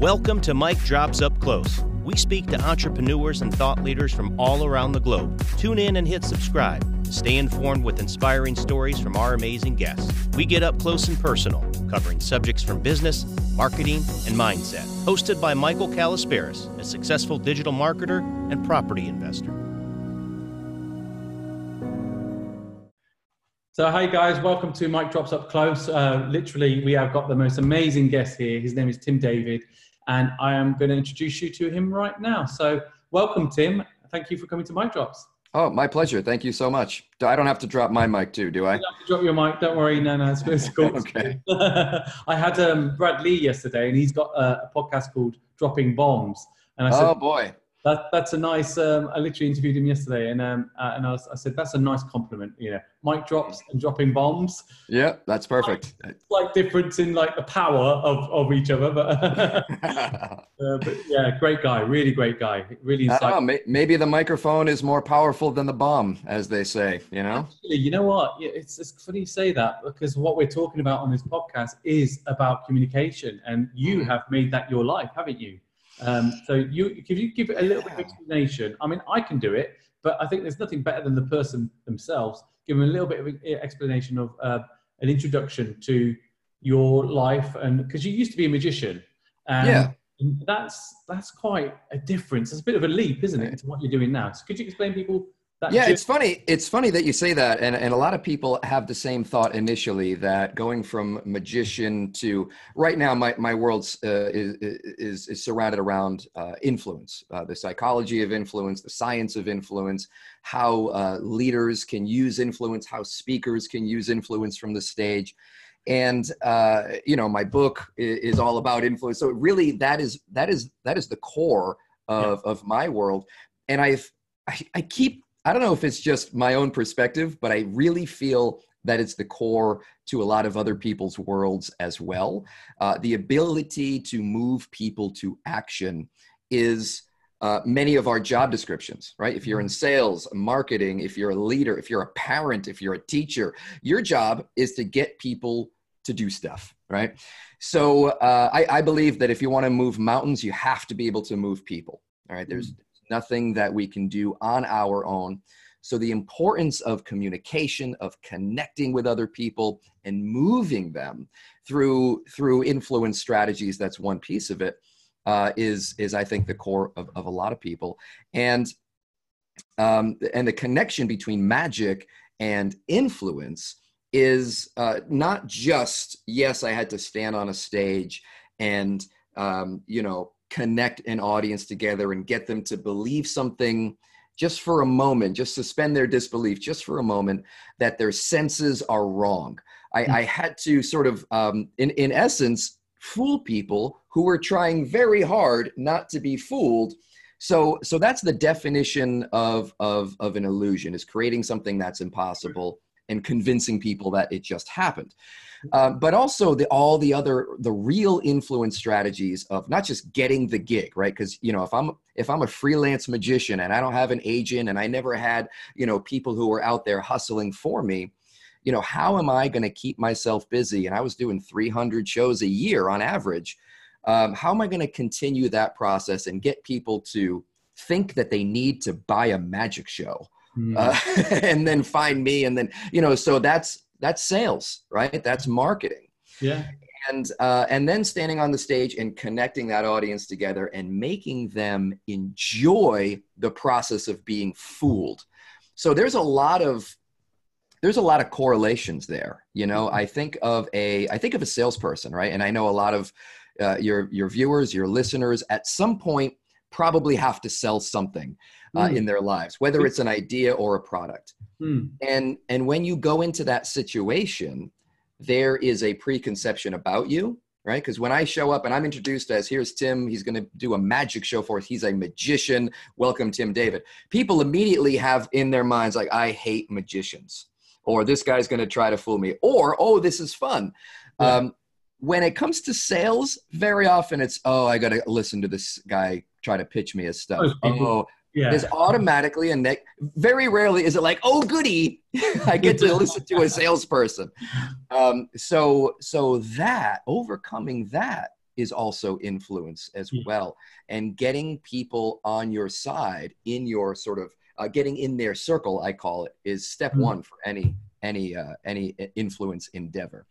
Welcome to Mike Drops Up Close. We speak to entrepreneurs and thought leaders from all around the globe. Tune in and hit subscribe. Stay informed with inspiring stories from our amazing guests. We get up close and personal, covering subjects from business, marketing, and mindset. Hosted by Michael Kalisperis, a successful digital marketer and property investor. So, hi guys, welcome to Mike Drops Up Close. Uh, literally, we have got the most amazing guest here. His name is Tim David, and I am going to introduce you to him right now. So, welcome, Tim. Thank you for coming to Mike Drops. Oh, my pleasure. Thank you so much. I don't have to drop my mic too, do I? You don't have to drop your mic. Don't worry. No, no, it's, it's cool. okay. I had um, Brad Lea yesterday, and he's got a, a podcast called Dropping Bombs. And I said, oh boy, that, that's a nice. Um, I literally interviewed him yesterday, and um, uh, and I, was, I said that's a nice compliment. You know, mic drops and dropping bombs. Yeah, that's perfect. Slight, slight difference in like the power of, of each other, but, uh, but yeah, great guy, really great guy, really. Know, maybe the microphone is more powerful than the bomb, as they say. You know. Actually, you know what? It's it's funny you say that because what we're talking about on this podcast is about communication, and you mm. have made that your life, haven't you? Um, so you, if you give it a little bit of explanation, I mean, I can do it, but I think there's nothing better than the person themselves. Give them a little bit of explanation of uh, an introduction to your life, and because you used to be a magician, and yeah. that's that's quite a difference. It's a bit of a leap, isn't it, to what you're doing now? So could you explain people yeah, it's funny. It's funny that you say that, and and a lot of people have the same thought initially that going from magician to right now, my my world uh, is, is is surrounded around uh, influence, uh, the psychology of influence, the science of influence, how uh, leaders can use influence, how speakers can use influence from the stage, and uh, you know, my book is, is, all about influence. So really, that is that is that is the core of yeah. of my world, and I've I, I keep I don't know if it's just my own perspective, but I really feel that it's the core to a lot of other people's worlds as well. Uh, the ability to move people to action is uh, many of our job descriptions, right? If you're in sales, marketing, if you're a leader, if you're a parent, if you're a teacher, your job is to get people to do stuff, right? So uh, I, I, believe that if you want to move mountains, you have to be able to move people. All right, there's nothing that we can do on our own. So, the importance of communication, of connecting with other people and moving them through, through influence strategies, that's one piece of it. Uh, is is I think the core of, of a lot of people, and um, and the connection between magic and influence is uh, not just yes, I had to stand on a stage and um, you know connect an audience together and get them to believe something just for a moment, just suspend their disbelief just for a moment that their senses are wrong. I. I had to sort of, um, in, in essence, fool people who were trying very hard not to be fooled. So, so that's the definition of, of, of an illusion is creating something that's impossible and convincing people that it just happened. Um, but also the, all the other the real influence strategies of not just getting the gig right? Because you know if i'm if i'm a freelance magician and i don't have an agent and i never had you know people who were out there hustling for me you know how am i going to keep myself busy? And i was doing 300 shows a year on average. Um, how am i going to continue that process and get people to think that they need to buy a magic show mm. uh, and then find me and then you know so that's that's sales right? That's marketing. Yeah. And uh, and then standing on the stage and connecting that audience together and making them enjoy the process of being fooled. So there's a lot of there's a lot of correlations there you know? I think of a i think of a salesperson right? And i know a lot of uh, your your viewers your listeners at some point probably have to sell something uh, mm. in their lives, whether it's an idea or a product. Mm. And and when you go into that situation, there is a preconception about you, right? Because when I show up and I'm introduced as here's Tim, he's going to do a magic show for us. He's a magician. Welcome, Tim David. People immediately have in their minds like, I hate magicians, or this guy's going to try to fool me, or oh, this is fun. Yeah. Um, when it comes to sales, very often it's oh, I got to listen to this guy try to pitch me his stuff. Oh, yeah. There's automatically a neck. Very rarely is it like, oh, goody, I get to listen to a salesperson. Um, so, so that overcoming that is also influence as well and getting people on your side in your sort of uh, getting in their circle i call it is step Mhm. one for any any uh, any influence endeavor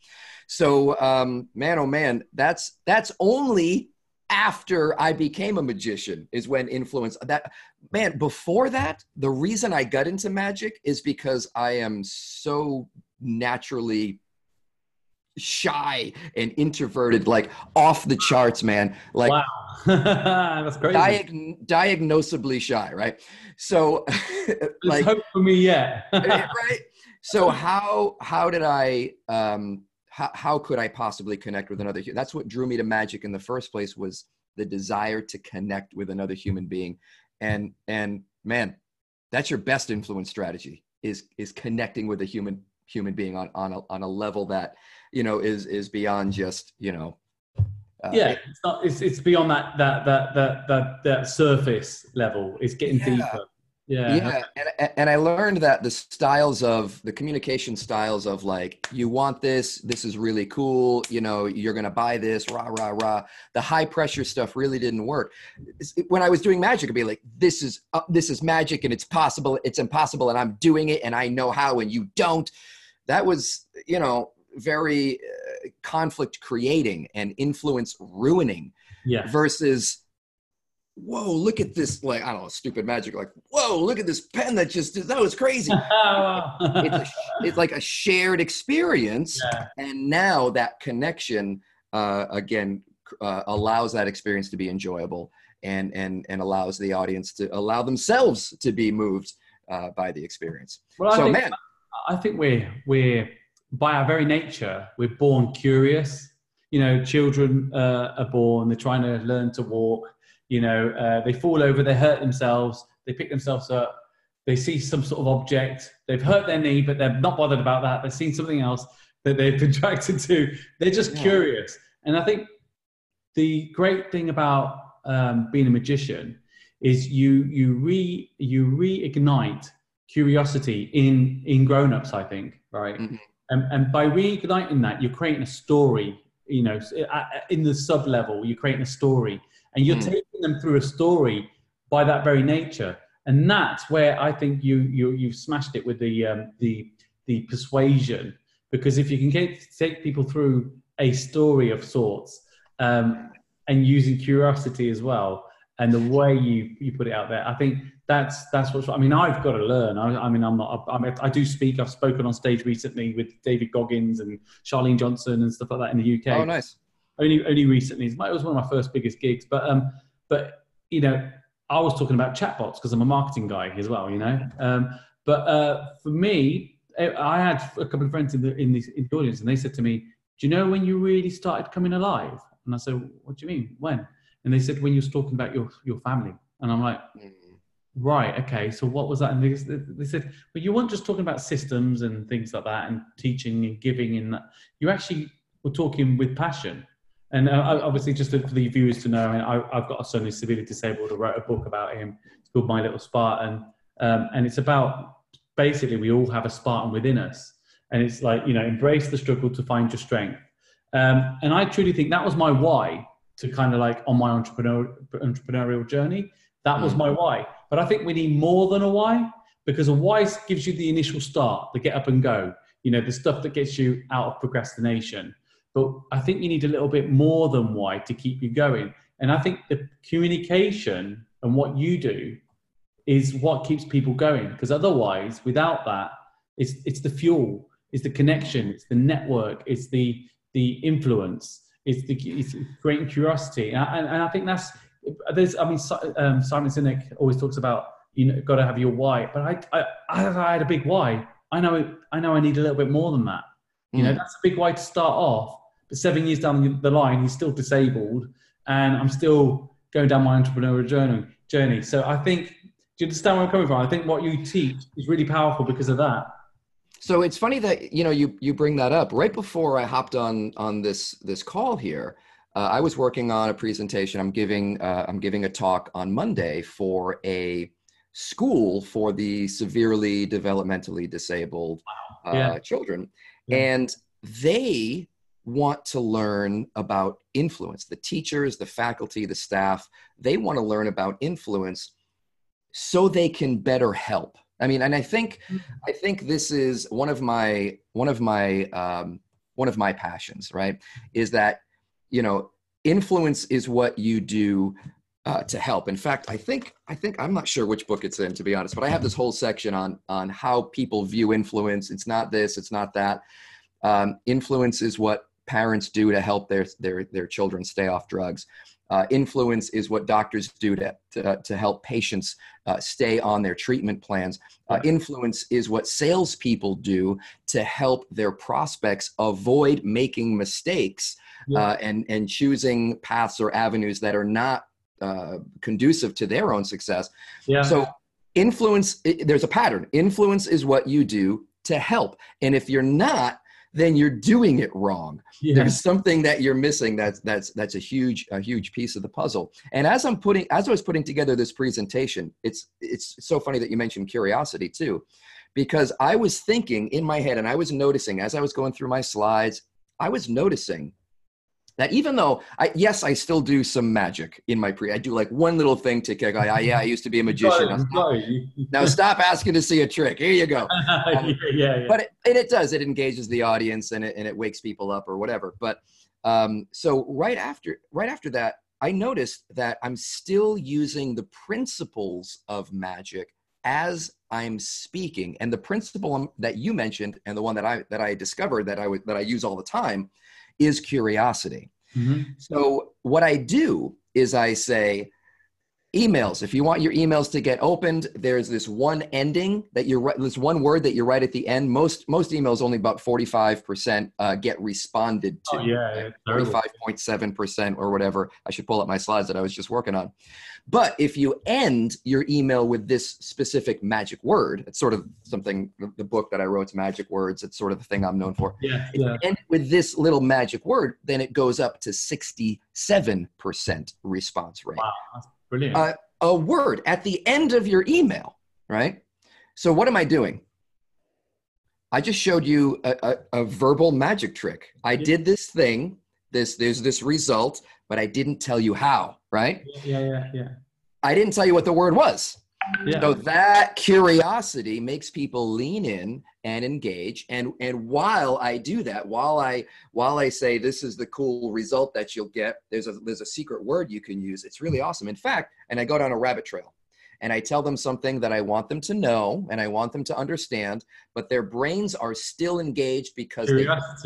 so um man oh man that's that's only after i became a magician is when influence that man before that the reason i got into magic is because i am so naturally shy and introverted like off the charts man like wow, that's crazy. diag- diagnosably shy right so like hope for me yet. right so how how did i um how, how could i possibly connect with another that's what drew me to magic in the first place was the desire to connect with another human being and and man that's your best influence strategy is is connecting with a human human being on on a, on a level that you know is is beyond just you know uh, yeah, it's not. It's it's beyond that that that that that, that surface level. It's getting Yeah. deeper. Yeah. yeah and, and i learned that the styles of the communication styles of like you want this this is really cool you know you're gonna buy this rah rah rah the high pressure stuff really didn't work when i was doing magic i'd be like this is uh, this is magic and it's possible it's impossible and i'm doing it and i know how and you don't that was you know very uh, conflict creating and influence ruining Yeah. versus whoa look at this like i don't know stupid magic like whoa look at this pen that just that was crazy it's, a, it's like a shared experience Yeah. and now that connection uh, again uh, allows that experience to be enjoyable and and and allows the audience to allow themselves to be moved uh, by the experience Well, I so think, man I think we're we're by our very nature we're born curious. You know, children uh, are born. They're trying to learn to walk. You know, uh, they fall over. They hurt themselves. They pick themselves up. They see some sort of object. They've hurt their knee, but they're not bothered about that. They've seen something else that they've been attracted to. They're just Yeah. curious. And I think the great thing about um, being a magician is you you re you reignite curiosity in in grown-ups i think right Mhm. and, and by reigniting that you're creating a story you know uh, in the sub level you're creating a story and you're Mm. taking them through a story by that very nature. And that's where i think you you you've smashed it with the um, the the persuasion. Because if you can get take people through a story of sorts um, and using curiosity as well and the way you you put it out there i think that's that's what's i mean i've got to learn. I, I mean i'm not I, I do speak. I've spoken on stage recently with david goggins and charlene johnson and stuff like that in the uk oh nice. Only only recently. It was one of my first biggest gigs. But um but you know i was talking about chatbots because i'm a marketing guy as well you know um but uh for me eh, i had a couple of friends in the in the, in the audience and they said to me do you know when you really started coming alive and i said what do you mean when and they said when you was talking about your your family and i'm like Mm. Right. Okay. So what was that? And they, they said, but you weren't just talking about systems and things like that, and teaching and giving, and that. You actually were talking with passion. And uh, obviously, just for the viewers to know, I mean, I, I've got a son who's severely disabled. I wrote a book about him. It's called My Little Spartan, um, and it's about basically we all have a Spartan within us, and it's like you know, embrace the struggle to find your strength. Um, and I truly think that was my why to kind of like on my entrepreneur, entrepreneurial journey. That was Mm. my why. But I think we need more than a why because a why gives you the initial start, the get up and go, you know, the stuff that gets you out of procrastination. But I think you need a little bit more than why to keep you going. And I think the communication and what you do is what keeps people going. Because otherwise, without that, it's it's the fuel, it's the connection, it's the network, it's the the influence, it's the it's creating curiosity. And, I- and, and I think that's there's. I mean, um, Simon Sinek always talks about you know got to have your why. But I, I I had a big why. I know I know I need a little bit more than that. You know, Mm. that's a big why to start off. Seven years down the line, he's still disabled, and I'm still going down my entrepreneurial journey. Journey. So I think, do you understand where I'm coming from? I think what you teach is really powerful because of that. So it's funny that you know you you bring that up right before I hopped on on this this call here. Uh, I was working on a presentation. I'm giving uh, I'm giving a talk on Monday for a school for the severely developmentally disabled uh, Yeah. children, Yeah. and they want to learn about influence. The teachers, the faculty, the staff, they want to learn about influence so they can better help. I mean, and I think I think this is one of my one of my um, one of my passions. Right, is that you know influence is what you do uh, to help. In fact, I think I think I'm not sure which book it's in to be honest, but I have this whole section on on how people view influence. It's not this, it's not that. Um, influence is what parents do to help their their their children stay off drugs. Uh, influence is what doctors do to, to, to help patients uh, stay on their treatment plans. Uh, influence is what salespeople do to help their prospects avoid making mistakes. Uh, and, and choosing paths or avenues that are not uh, conducive to their own success. Yeah. So, influence, there's a pattern. Influence is what you do to help. And if you're not, then you're doing it wrong. Yeah. There's something that you're missing. That's that's that's a huge a huge piece of the puzzle. And as I'm putting as I was putting together this presentation, it's it's so funny that you mentioned curiosity too, because I was thinking in my head and I was noticing as I was going through my slides, I was noticing that even though I yes I still do some magic in my pre I do like one little thing to kick I, yeah I used to be a magician. now stop, now stop asking to see a trick. Here you go. Um, yeah, yeah, but it, and it does. It engages the audience and it, and it wakes people up or whatever. But um, so right after right after that I noticed that I'm still using the principles of magic as I'm speaking. And the principle that you mentioned and the one that I that I discovered that I would that I use all the time is curiosity. Mm-hmm. So, what I do is I say, emails. If you want your emails to get opened there's this one ending that you're this one word that you write at the end. Most most emails only about 45% uh, get responded to. Oh, yeah 35.7% or whatever i should pull up my slides that i was just working on. But if you end your email with this specific magic word it's sort of something the book that i wrote magic words it's sort of the thing i'm known for. Yeah, yeah. end with this little magic word then it goes up to 67% response rate. Wow Brilliant. Uh, a word at the end of your email, right? So what am I doing? I just showed you a, a, a verbal magic trick. I yeah. did this thing. This there's this result, but I didn't tell you how, right? Yeah, yeah, yeah. I didn't tell you what the word was. Yeah. So that curiosity makes people lean in and engage. And and while I do that, while I while I say this is the cool result that you'll get, there's a there's a secret word you can use. It's really awesome. In fact, and I go down a rabbit trail and I tell them something that I want them to know and I want them to understand, but their brains are still engaged because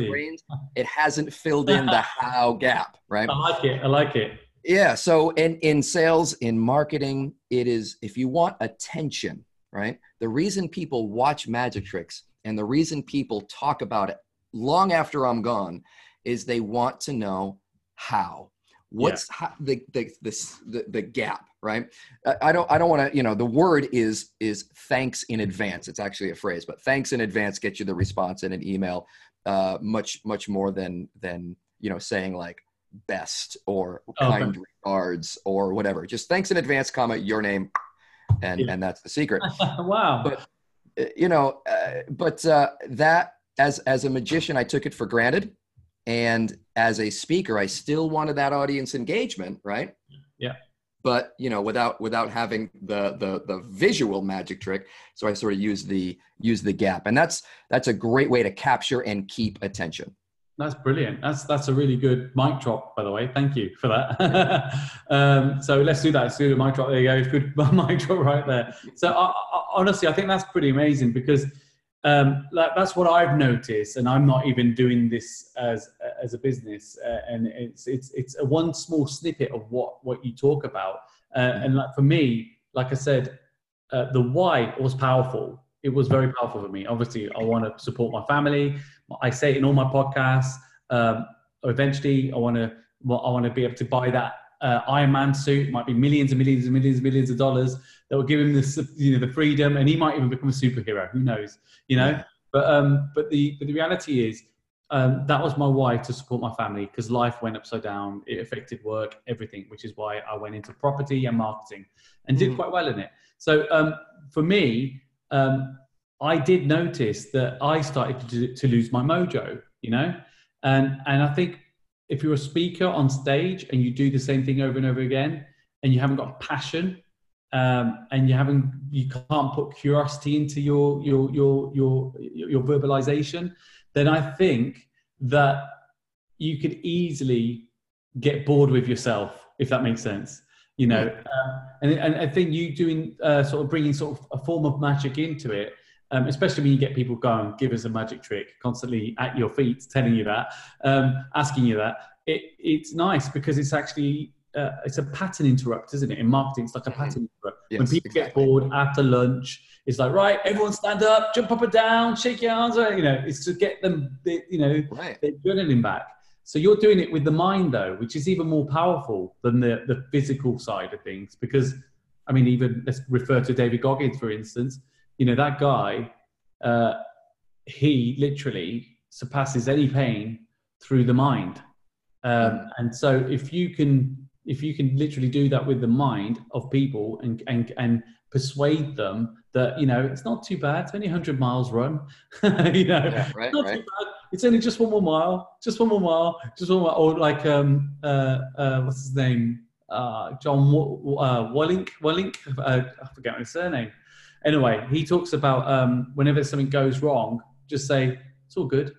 brains, it hasn't filled in the how gap, right? I like it. I like it. Yeah. So in, in sales, in marketing, it is if you want attention, right? The reason people watch magic tricks and the reason people talk about it long after I'm gone is they want to know how. What's yeah. how, the, the, the, the, gap, right? I don't I don't want to, you know, the word is is thanks in advance. It's actually a phrase, but thanks in advance gets you the response in an email uh, much much more than than you know saying like best or kind okay. regards or whatever. Just thanks in advance, comma your name, and yeah. and that's the secret. wow. But uh, you know, uh, but uh, that as as a magician, I took it for granted, and as a speaker, I still wanted that audience engagement, right? Yeah. But you know, without without having the the the visual magic trick, so I sort of use the use the gap, and that's that's a great way to capture and keep attention. That's brilliant. That's that's a really good mic drop, by the way. Thank you for that. um, so let's do that. Let's do the mic drop. There you go. Good mic drop right there. So I, I, honestly, I think that's pretty amazing because um, that's what I've noticed, and I'm not even doing this as as a business. Uh, and it's it's it's a one small snippet of what what you talk about. Uh, and like for me, like I said, uh, the why was powerful. It was very powerful for me. Obviously, I want to support my family. I say it in all my podcasts. Um, eventually, I want to I want to be able to buy that uh, Iron Man suit. It might be millions and millions and millions and millions of dollars that will give him this you know the freedom, and he might even become a superhero. Who knows? You know. Yeah. But um, but the but the reality is. Um, that was my why to support my family because life went upside down. It affected work, everything, which is why I went into property and marketing and did mm. quite well in it. So um, for me, um, I did notice that I started to, to lose my mojo, you know, And and I think if you're a speaker on stage and you do the same thing over and over again, and you haven't got passion, um, and you haven't you can't put curiosity into your your your your your verbalization, then I think that you could easily get bored with yourself if that makes sense you know um, and, and i think you doing uh, sort of bringing sort of a form of magic into it um, especially when you get people going give us a magic trick constantly at your feet telling you that um, asking you that it, it's nice because it's actually uh, it's a pattern interrupt isn't it? In marketing it's like a pattern interrupt. Yes, when people exactly. get bored after lunch it's like right everyone stand up jump up and down shake your arms you know it's to get them you know right. their adrenaline back so you're doing it with the mind though, which is even more powerful than the, the physical side of things. Because I mean, even let's refer to David Goggins, for instance. You know, that guy, uh, he literally surpasses any pain through the mind. Um, and so if you can if you can literally do that with the mind of people and and and persuade them that you know it's not too bad it's only 100 miles run you know yeah, right, not right. too bad it's only just one more mile, just one more mile, just one more. Or like um uh, uh what's his name? Uh, John uh, Willink. Willink. Uh, I forget his surname. Anyway, he talks about um, whenever something goes wrong, just say it's all good.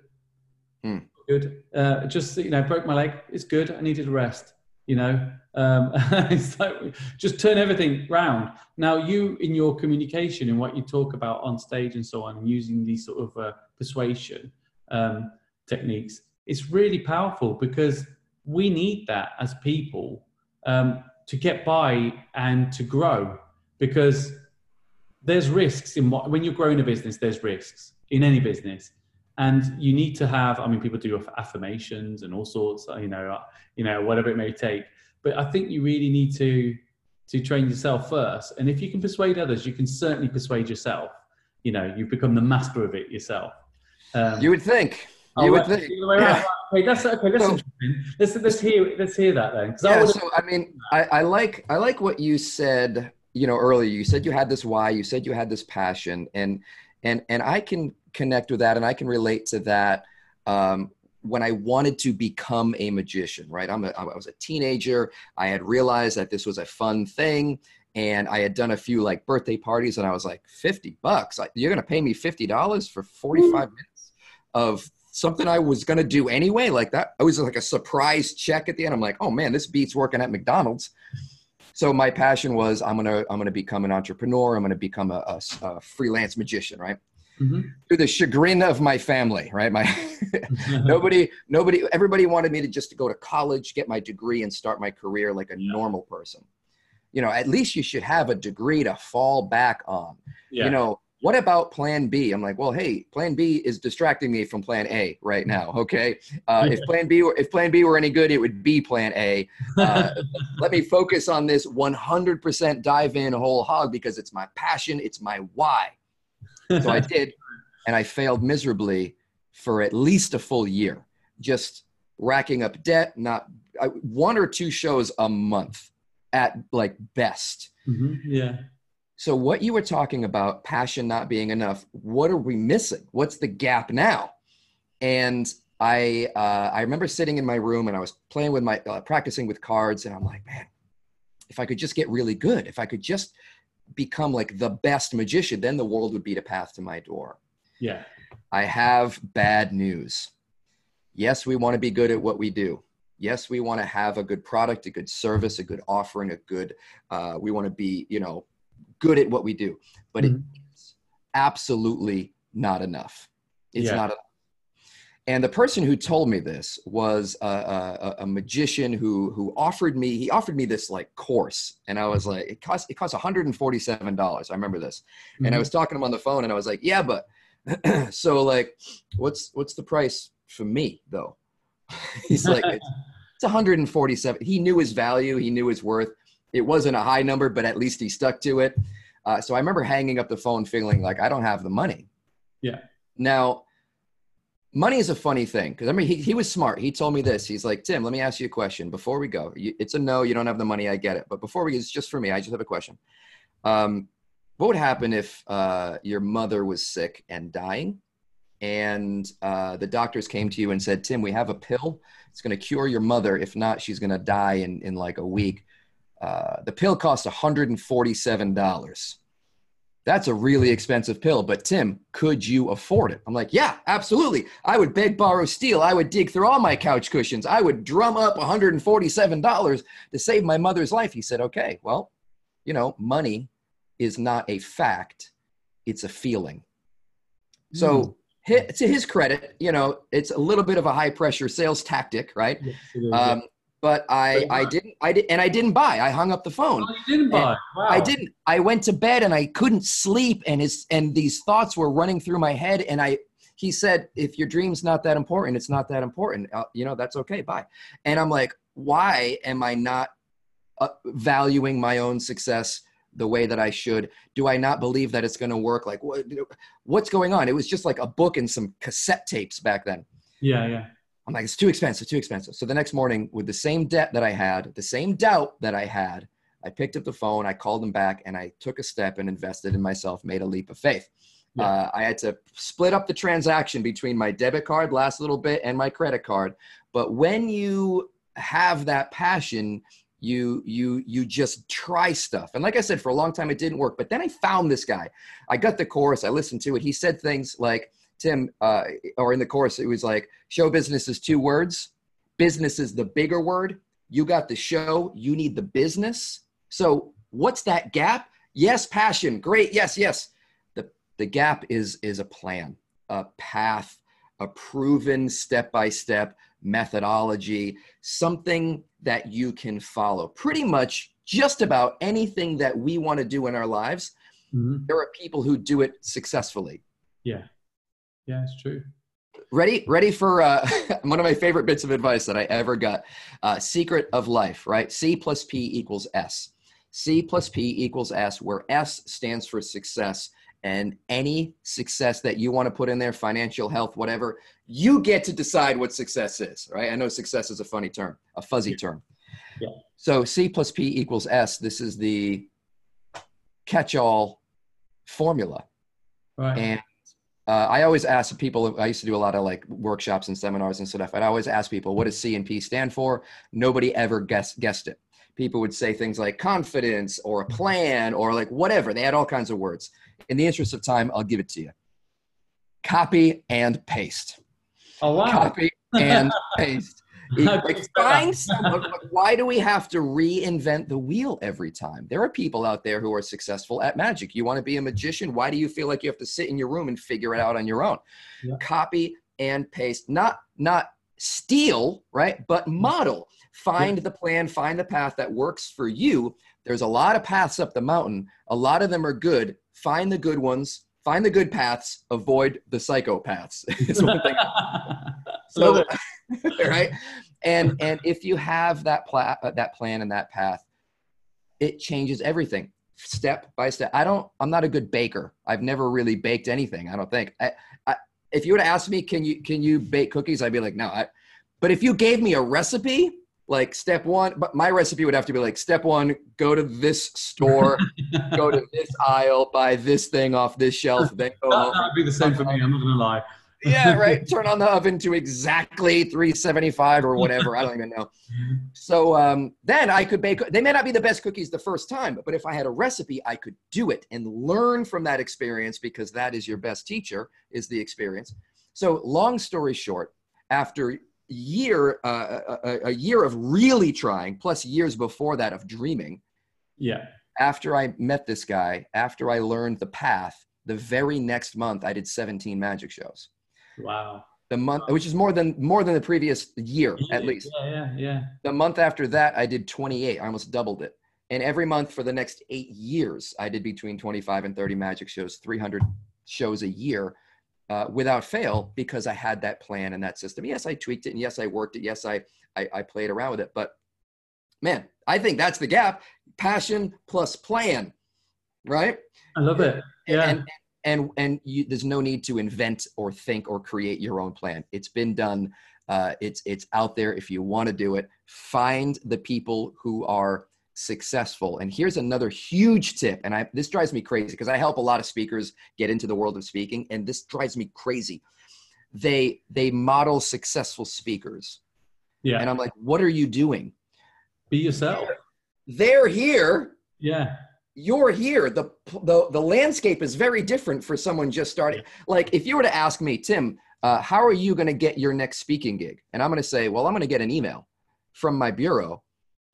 Hmm. Good. Uh, just you know, broke my leg. It's good. I needed a rest. You know, um, it's like just turn everything round. Now, you in your communication and what you talk about on stage and so on, using these sort of uh, persuasion, um, techniques, it's really powerful because we need that as people um, to get by and to grow because there's risks in what when you're growing a business there's risks in any business. And you need to have i mean people do affirmations and all sorts you know uh, you know whatever it may take. But i think you really need to to train yourself first. And if you can persuade others you can certainly persuade yourself. You know you've become the master of it yourself um, you would think. Oh, you would think. Yeah. Okay, that's okay. That's so, interesting. Let's let's hear let's hear that then. Yeah, I so I mean, I, I like I like what you said. You know, earlier you said you had this why. You said you had this passion, and and and I can connect with that, and I can relate to that. Um, when I wanted to become a magician, right? I'm a, I was a teenager. I had realized that this was a fun thing and I had done a few like birthday parties, and I was like, 50 bucks. You're going to pay me $50 for 45 minutes of something I was going to do anyway. Like that, I was like a surprise check at the end. I'm like, oh man, this beats working at McDonald's. So my passion was I'm gonna I'm gonna become an entrepreneur. I'm gonna become a, a, a freelance magician, right? Mm-hmm. To the chagrin of my family, right? My nobody, nobody, everybody wanted me to just to go to college, get my degree, and start my career like a normal person you know, at least you should have a degree to fall back on. Yeah. You know, what about plan B? I'm like, well, hey, plan B is distracting me from plan A right now. Okay. Uh. If plan B were, if plan B were any good, it would be plan A. Uh, let me focus on this 100% dive in whole hog because it's my passion. It's my why. So I did. And I failed miserably for at least a full year, just racking up debt, not I, one or two shows a month at like best. Mm-hmm. Yeah. So what you were talking about, passion not being enough, what are we missing? What's the gap now? And I uh, I remember sitting in my room and I was playing with my uh, practicing with cards, and I'm like, man, if I could just get really good, if I could just become like the best magician, then the world would be the path to my door. Yeah. I have bad news. Yes, we want to be good at what we do. Yes, we want to have a good product, a good service, a good offering, a good, uh, we want to be, you know, good at what we do, but mm-hmm. it's absolutely not enough. It's yeah. not enough. And the person who told me this was a, a, a, magician who who offered me he offered me this like course, and I was like, it cost it cost one hundred and forty seven dollars. I remember this, mm-hmm. and I mm-hmm. was talking to him on the phone, and I was like, yeah, but so like, what's what's the price for me though? He's like, it's, it's 147. He knew his value. He knew his worth. It wasn't a high number, but at least he stuck to it. Uh, so I remember hanging up the phone feeling like I don't have the money. Yeah. Now, money is a funny thing because I mean, he, he was smart. He told me this. He's like, Tim, let me ask you a question before we go. it's a no, you don't have the money. I get it. But before we, it's just for me. I just have a question. Um, what would happen if uh, your mother was sick and dying and uh, the doctors came to you and said, Tim, we have a pill. It's going to cure your mother. If not, she's going to die in, in like a week. Uh, the pill costs $147. That's a really expensive pill, but Tim, could you afford it? I'm like, yeah, absolutely. I would beg, borrow, steal. I would dig through all my couch cushions. I would drum up $147 to save my mother's life. He said, okay, well, you know, money is not a fact, it's a feeling. So, mm. hit, to his credit, you know, it's a little bit of a high pressure sales tactic, right? Yes, um, but I, I didn't, I did, and I didn't buy. I hung up the phone. Oh, you didn't buy. Wow. I didn't. I went to bed and I couldn't sleep, and his, and these thoughts were running through my head. And I, he said, if your dream's not that important, it's not that important. Uh, you know, that's okay. Bye. And I'm like, why am I not uh, valuing my own success the way that I should? Do I not believe that it's going to work? Like, what, what's going on? It was just like a book and some cassette tapes back then. Yeah, yeah. I'm like, it's too expensive, too expensive. So the next morning, with the same debt that I had, the same doubt that I had, I picked up the phone, I called them back, and I took a step and invested in myself, made a leap of faith. Yeah. Uh, I had to split up the transaction between my debit card last little bit and my credit card. But when you have that passion, you you you just try stuff and like i said for a long time it didn't work but then i found this guy i got the course i listened to it he said things like tim uh, or in the course it was like show business is two words business is the bigger word you got the show you need the business so what's that gap yes passion great yes yes the the gap is is a plan a path a proven step by step methodology, something that you can follow. Pretty much just about anything that we want to do in our lives, mm-hmm. there are people who do it successfully. Yeah. Yeah, it's true. Ready? Ready for uh, one of my favorite bits of advice that I ever got. Uh, secret of life, right? C plus P equals S. C plus P equals S, where S stands for success and any success that you want to put in there financial health whatever you get to decide what success is right i know success is a funny term a fuzzy term yeah. so c plus p equals s this is the catch-all formula right. and uh, I always ask people. I used to do a lot of like workshops and seminars and stuff. I'd always ask people, "What does C and P stand for?" Nobody ever guessed guessed it. People would say things like confidence or a plan or like whatever. They had all kinds of words in the interest of time, I'll give it to you. Copy and paste. Oh wow! Copy and paste. Like find someone, why do we have to reinvent the wheel every time? There are people out there who are successful at magic. You want to be a magician? Why do you feel like you have to sit in your room and figure it out on your own? Yeah. Copy and paste, not not steal, right? But mm-hmm. model. Find yeah. the plan, find the path that works for you. There's a lot of paths up the mountain. A lot of them are good find the good ones, find the good paths, avoid the psychopaths. is one thing. so, right? And and if you have that pla- uh, that plan and that path, it changes everything step by step. I don't. I'm not a good baker. I've never really baked anything. I don't think. I, I, if you were to ask me, can you can you bake cookies? I'd be like, no. I, but if you gave me a recipe, like step one but my recipe would have to be like step one go to this store go to this aisle buy this thing off this shelf then go that, would be the same for me i'm not gonna lie yeah right? Turn on the oven to exactly 375 or whatever i don't even know. So um, then i could bake they may not be the best cookies the first time but if i had a recipe i could do it and learn from that experience because that is your best teacher is the experience. So long story short after year uh, a, a, year of really trying plus years before that of dreaming yeah. after i met this guy after i learned the path the very next month i did 17 magic shows wow the month which is more than more than the previous year yeah, at least yeah yeah yeah the month after that i did 28 i almost doubled it and every month for the next eight years i did between 25 and 30 magic shows 300 shows a year uh, without fail because I had that plan and that system. Yes, I tweaked it, and yes, I worked it. Yes, I, I, I played around with it. But man, I think that's the gap: passion plus plan, right? I love it. Yeah. And and and you, there's no need to invent or think or create your own plan. It's been done. Uh, it's it's out there. If you want to do it, find the people who are successful. And here's another huge tip. And I, this drives me crazy because I help a lot of speakers get into the world of speaking. And this drives me crazy. they they model successful speakers. Yeah. And I'm like, what are you doing? Be yourself. They're here. Yeah. You're here. The the the landscape is very different for someone just starting. Like if you were to ask me, Tim, uh, how are you going to get your next speaking gig? And I'm going to say, well, I'm going to get an email from my bureau,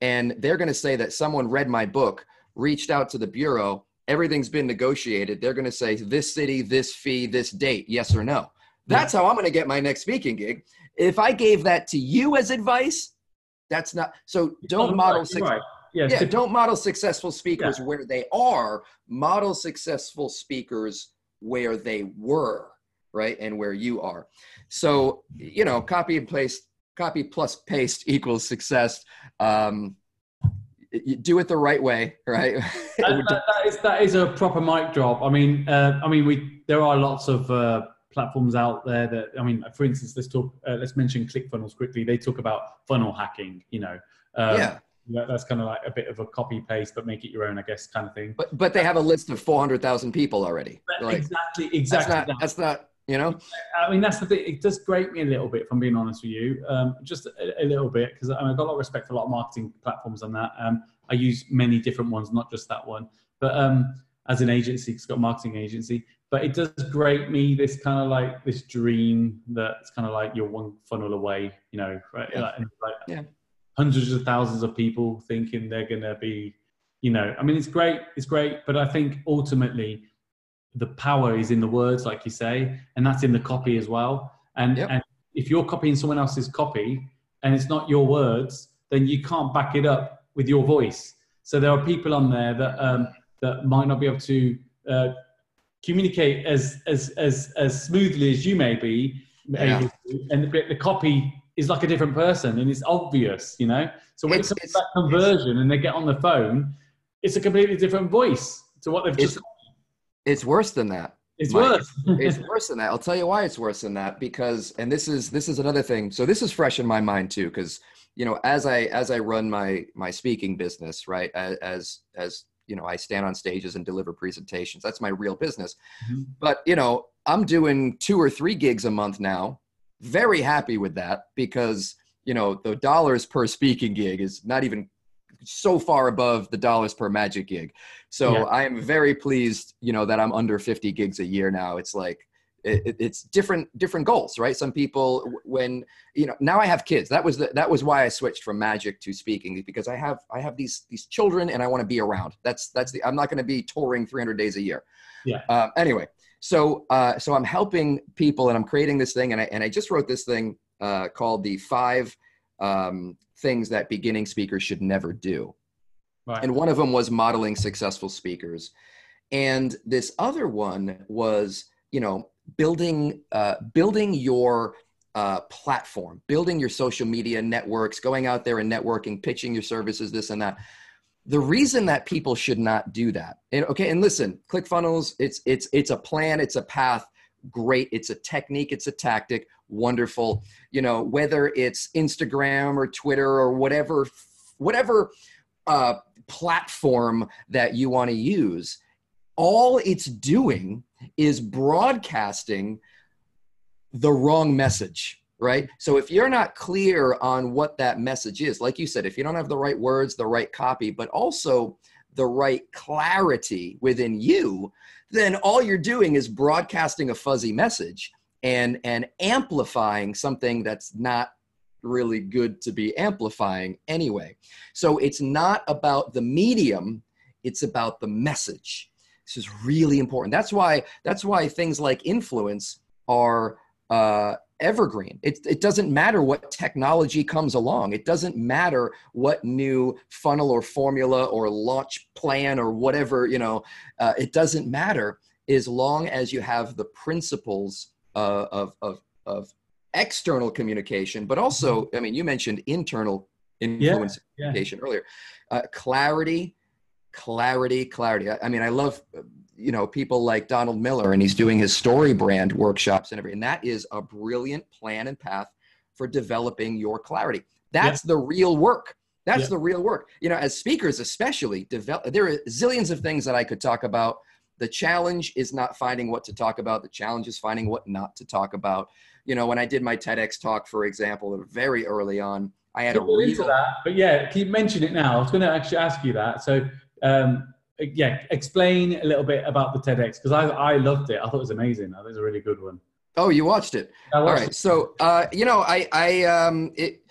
and they're going to say that someone read my book, reached out to the bureau, everything's been negotiated. They're going to say this city, this fee, this date, yes or no. That's how I'm going to get my next speaking gig. If I gave that to you as advice, that's not so. Don't Oh, model right, success. right. Yeah. Yeah, don't model successful speakers where they are. Model successful speakers where they were, right, and where you are. So you know, copy and paste, copy plus paste equals success. Um, you do it the right way, right? that, that- that is that is a proper mic drop. I mean, uh, I mean, we there are lots of uh, platforms out there that I mean, for instance, let's talk. Uh, let's mention ClickFunnels quickly. They talk about funnel hacking. You know, um, yeah, that- that's kind of like a bit of a copy paste, but make it your own, I guess, kind of thing. but but they have a list of four hundred thousand people already. Like exactly, that's exactly. not that. that's not you know. I mean, that's the thing. It does grate me a little bit, if I'm being honest with you. Um, just a, a little bit, because I mean, I've got a lot of respect for a lot of marketing platforms on that. Um, I use many different ones, not just that one. But um, as an agency, it's got a marketing agency. But it does grate me this kind of like this dream that it's kind of like you're one funnel away, you know, right? Yeah. Like, like Yeah. Hundreds of thousands of people thinking they're going to be, you know, I mean, it's great, it's great. But I think ultimately, the power is in the words, like you say, and that's in the copy as well. And, Yep. and if you're copying someone else's copy and it's not your words, then you can't back it up with your voice. So there are people on there that um, that might not be able to uh, communicate as as as as smoothly as you may be Yeah. able to, and the, the copy is like a different person, and it's obvious, you know. So when It's- it comes to that conversion and they get on the phone, it's a completely different voice to what they've It's just. it's worse than that. It's Mike, worse. it's worse than that. I'll tell you why it's worse than that because and this is this is another thing. So this is fresh in my mind too cuz you know as I as I run my my speaking business, right? As as, as you know, I stand on stages and deliver presentations. That's my real business. Mhm. But, you know, I'm doing 2 or 3 gigs a month now. Very happy with that because, you know, the dollars per speaking gig is not even so far above the dollars per magic gig. So Yeah. I am very pleased, you know, that I'm under 50 gigs a year now. It's like it, it- it's different different goals, right? Some people when you know now I have kids. That was the, that was why I switched from magic to speaking because I have I have these these children and I want to be around. That's that's the I'm not going to be touring 300 days a year. Yeah. Um, anyway, so uh, so I'm helping people and I'm creating this thing and I and I just wrote this thing uh, called the five um, things that beginning speakers should never do. Right. and one of them was modeling successful speakers. And this other one was you know building uh, building your uh, platform building your social media networks going out there and networking pitching your services this and that the reason that people should not do that and okay and listen clickfunnels it's it's it's a plan it's a path. Great it's a technique it's a tactic. Wonderful. You know whether it's instagram or twitter or whatever whatever uh, platform that you want to use, all it's doing is broadcasting the wrong message, right? So if you're not clear on what that message is, like you said, if you don't have the right words, the right copy, but also the right clarity within you, then all you're doing is broadcasting a fuzzy message and and amplifying something that's not really good to be amplifying anyway. So it's not about the medium, it's about the message. This is really important. That's why that's why things like influence are uh, evergreen. It, it doesn't matter what technology comes along. It doesn't matter what new funnel or formula or launch plan or whatever, you know, uh, it doesn't matter as long as you have the principles uh, of, of, of external communication, but also, I mean, you mentioned internal influence yeah. communication earlier. Uh, clarity, clarity, clarity. I, I mean, I love, uh, you know, people like Donald Miller, and he's doing his story brand workshops and everything. And that is a brilliant plan and path for developing your clarity. That's the real work. That's Yeah. the real work. You know, as speakers, especially, develop. There are zillions of things that I could talk about The challenge is not finding what to talk about. The challenge is finding what not to talk about. You know, when I did my TEDx talk, for example, very early on, I had a We'll into that, but yeah, keep mentioning it now. I was going to actually ask you that. So, um, yeah, explain a little bit about the TEDx because I, I loved it. I thought it was amazing. I thought it was a really good one. Oh, you watched it. I All watched right. So, uh, you know, I, I, um, it,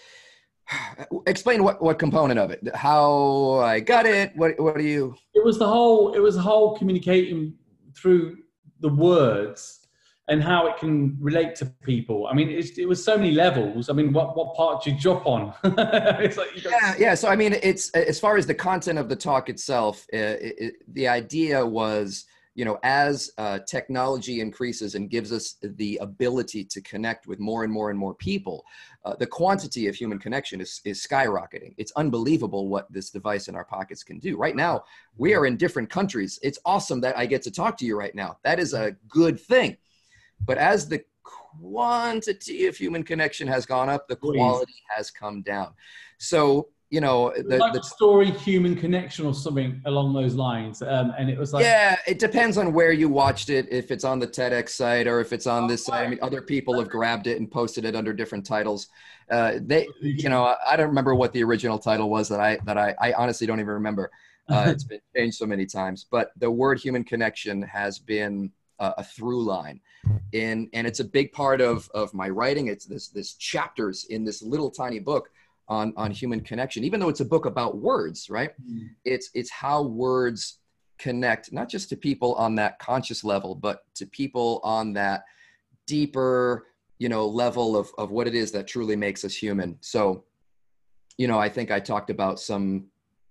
explain what, what component of it, how I got it. What, what do you, it was the whole it was the whole communicating through the words and how it can relate to people i mean it was so many levels i mean what what part did you drop on like you go, yeah, yeah. So, I mean, it's as far as the content of the talk itself, uh, it, it, the idea was, you know, as uh, technology increases and gives us the ability to connect with more and more and more people, uh, the quantity of human connection is, is skyrocketing. It's unbelievable what this device in our pockets can do. Right now, we are in different countries. It's awesome that I get to talk to you right now. That is a good thing. But as the quantity of human connection has gone up, the quality has come down. So, you know, the, like the story human connection or something along those lines um, and it was like yeah, it depends on where you watched it. If it's on the TEDx site or if it's on this site. I mean, other people have grabbed it and posted it under different titles. Uh, they, you know, I- I don't remember what the original title was that I that I, I honestly don't even remember. Uh, it's been changed so many times, but the word human connection has been a, a through line, in and it's a big part of of my writing. It's this this chapters in this little tiny book on on human connection. Even though it's a book about words, right? Mm. it's it's how words connect not just to people on that conscious level but to people on that deeper you know level of of what it is that truly makes us human so you know i think i talked about some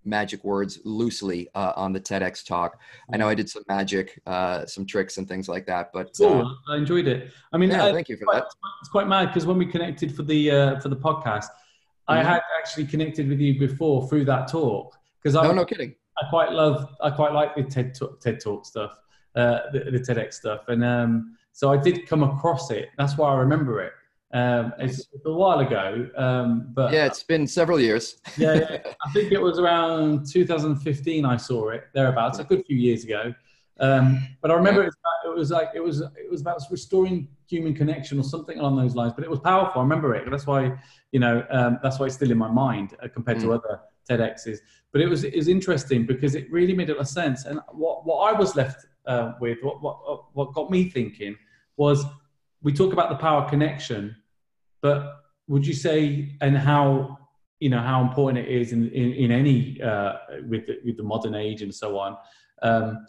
magic words loosely uh, on the tedx talk i know i did some magic uh, some tricks and things like that but uh, i enjoyed it i mean yeah I- thank you for that it's quite mad because when we connected for the uh, for the podcast i Mhm. had actually connected with you before through that talk because I, no no kidding I quite love I quite like the TED talk, TED talk stuff, uh, the, the TEDx stuff, and um, so I did come across it. That's why I remember it. Um, it's a while ago, um, but yeah it's been several years yeah, yeah, I think it was around 2015 I saw it thereabouts, a good few years ago. Um, but I remember it, was about, it was like it was it was about restoring human connection or something along those lines. But it was powerful. I remember it. That's why you know um, that's why it's still in my mind uh, compared to other TEDx's. But it was it was interesting because it really made a lot of sense. And what what I was left uh, with, what what what got me thinking was we talk about the power of connection, but would you say and how you know how important it is in in, in any uh, with the, with the modern age and so on. Um,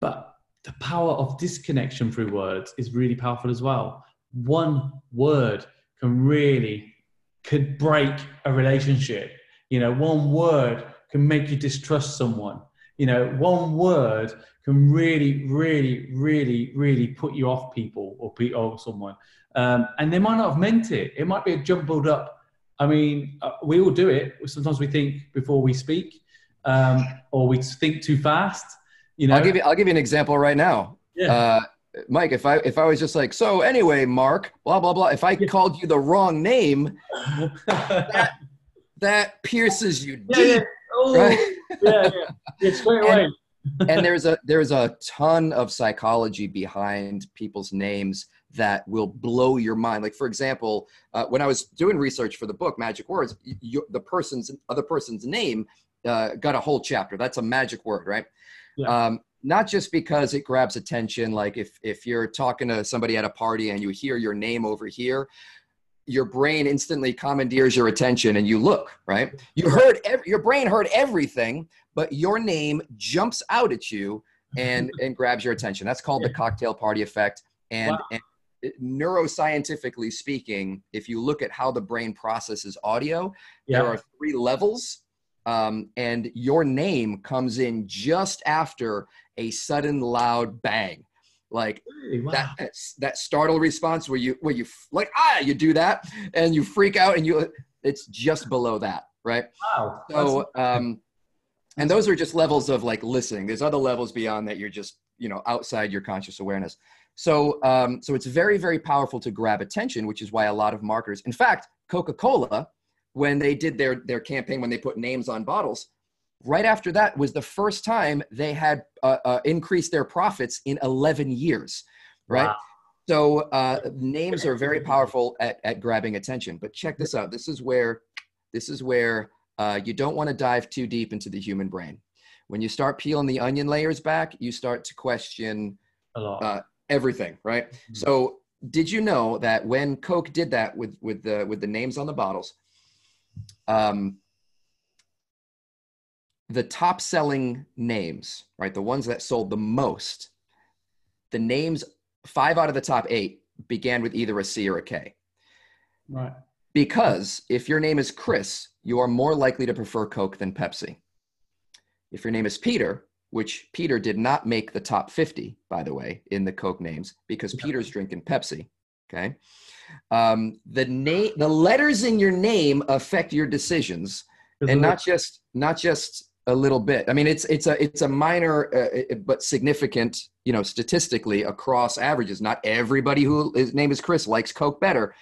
but the power of disconnection through words is really powerful as well. One word can really could break a relationship. You know, one word can make you distrust someone. You know, one word can really, really, really, really put you off people or or someone. Um, and they might not have meant it. It might be a jumbled up. I mean, uh, we all do it. Sometimes we think before we speak, um, or we think too fast. You know, i'll give you i'll give you an example right now yeah. uh, Mike, if I if I was just like, so anyway, Mark, blah blah blah. If I called you the wrong name, that pierces you yeah, yeah. deep. Oh, right? yeah, yeah. Yeah, straight away. and there's a there's a ton of psychology behind people's names that will blow your mind. Like for example, uh, when I was doing research for the book Magic Words, you, the person's other person's name uh, got a whole chapter. That's a magic word, right? Yeah. Um, not just because it grabs attention. Like if if you're talking to somebody at a party and you hear your name over here. Your brain instantly commandeers your attention, and you look right. You heard ev- your brain heard everything, but your name jumps out at you and and grabs your attention. That's called the cocktail party effect. And, Wow. and neuroscientifically speaking, if you look at how the brain processes audio, there are three levels, um, and your name comes in just after a sudden loud bang. Like? Wow. that that startle response where you where you like ah you do that and you freak out and you it's just below that right wow. so um and those are just levels of like listening there's other levels beyond that you're just you know outside your conscious awareness so um so it's very very powerful to grab attention which is why a lot of marketers in fact coca-cola when they did their their campaign when they put names on bottles right after that was the first time they had uh, uh, increased their profits in 11 years, right? Wow. So uh, names are very powerful at, at grabbing attention. But check this out. This is where this is where uh, you don't want to dive too deep into the human brain. When you start peeling the onion layers back, you start to question A lot. Everything, right? Mhm. So, did you know that when Coke did that with with the with the names on the bottles, um, the top selling names, right, the ones that sold the most, the names five out of the top eight began with either a C or a K. right. Because if your name is Chris, you are more likely to prefer Coke than Pepsi. If your name is Peter, which Peter did not make the top 50, by the way, in the Coke names, because Yeah. Peter's drinking Pepsi. Okay. Um, the name, the letters in your name affect your decisions, and not just not just a little bit. I mean, it's it's a it's a minor uh, but significant, you know, statistically across averages. Not everybody who his name is Chris likes Coke better,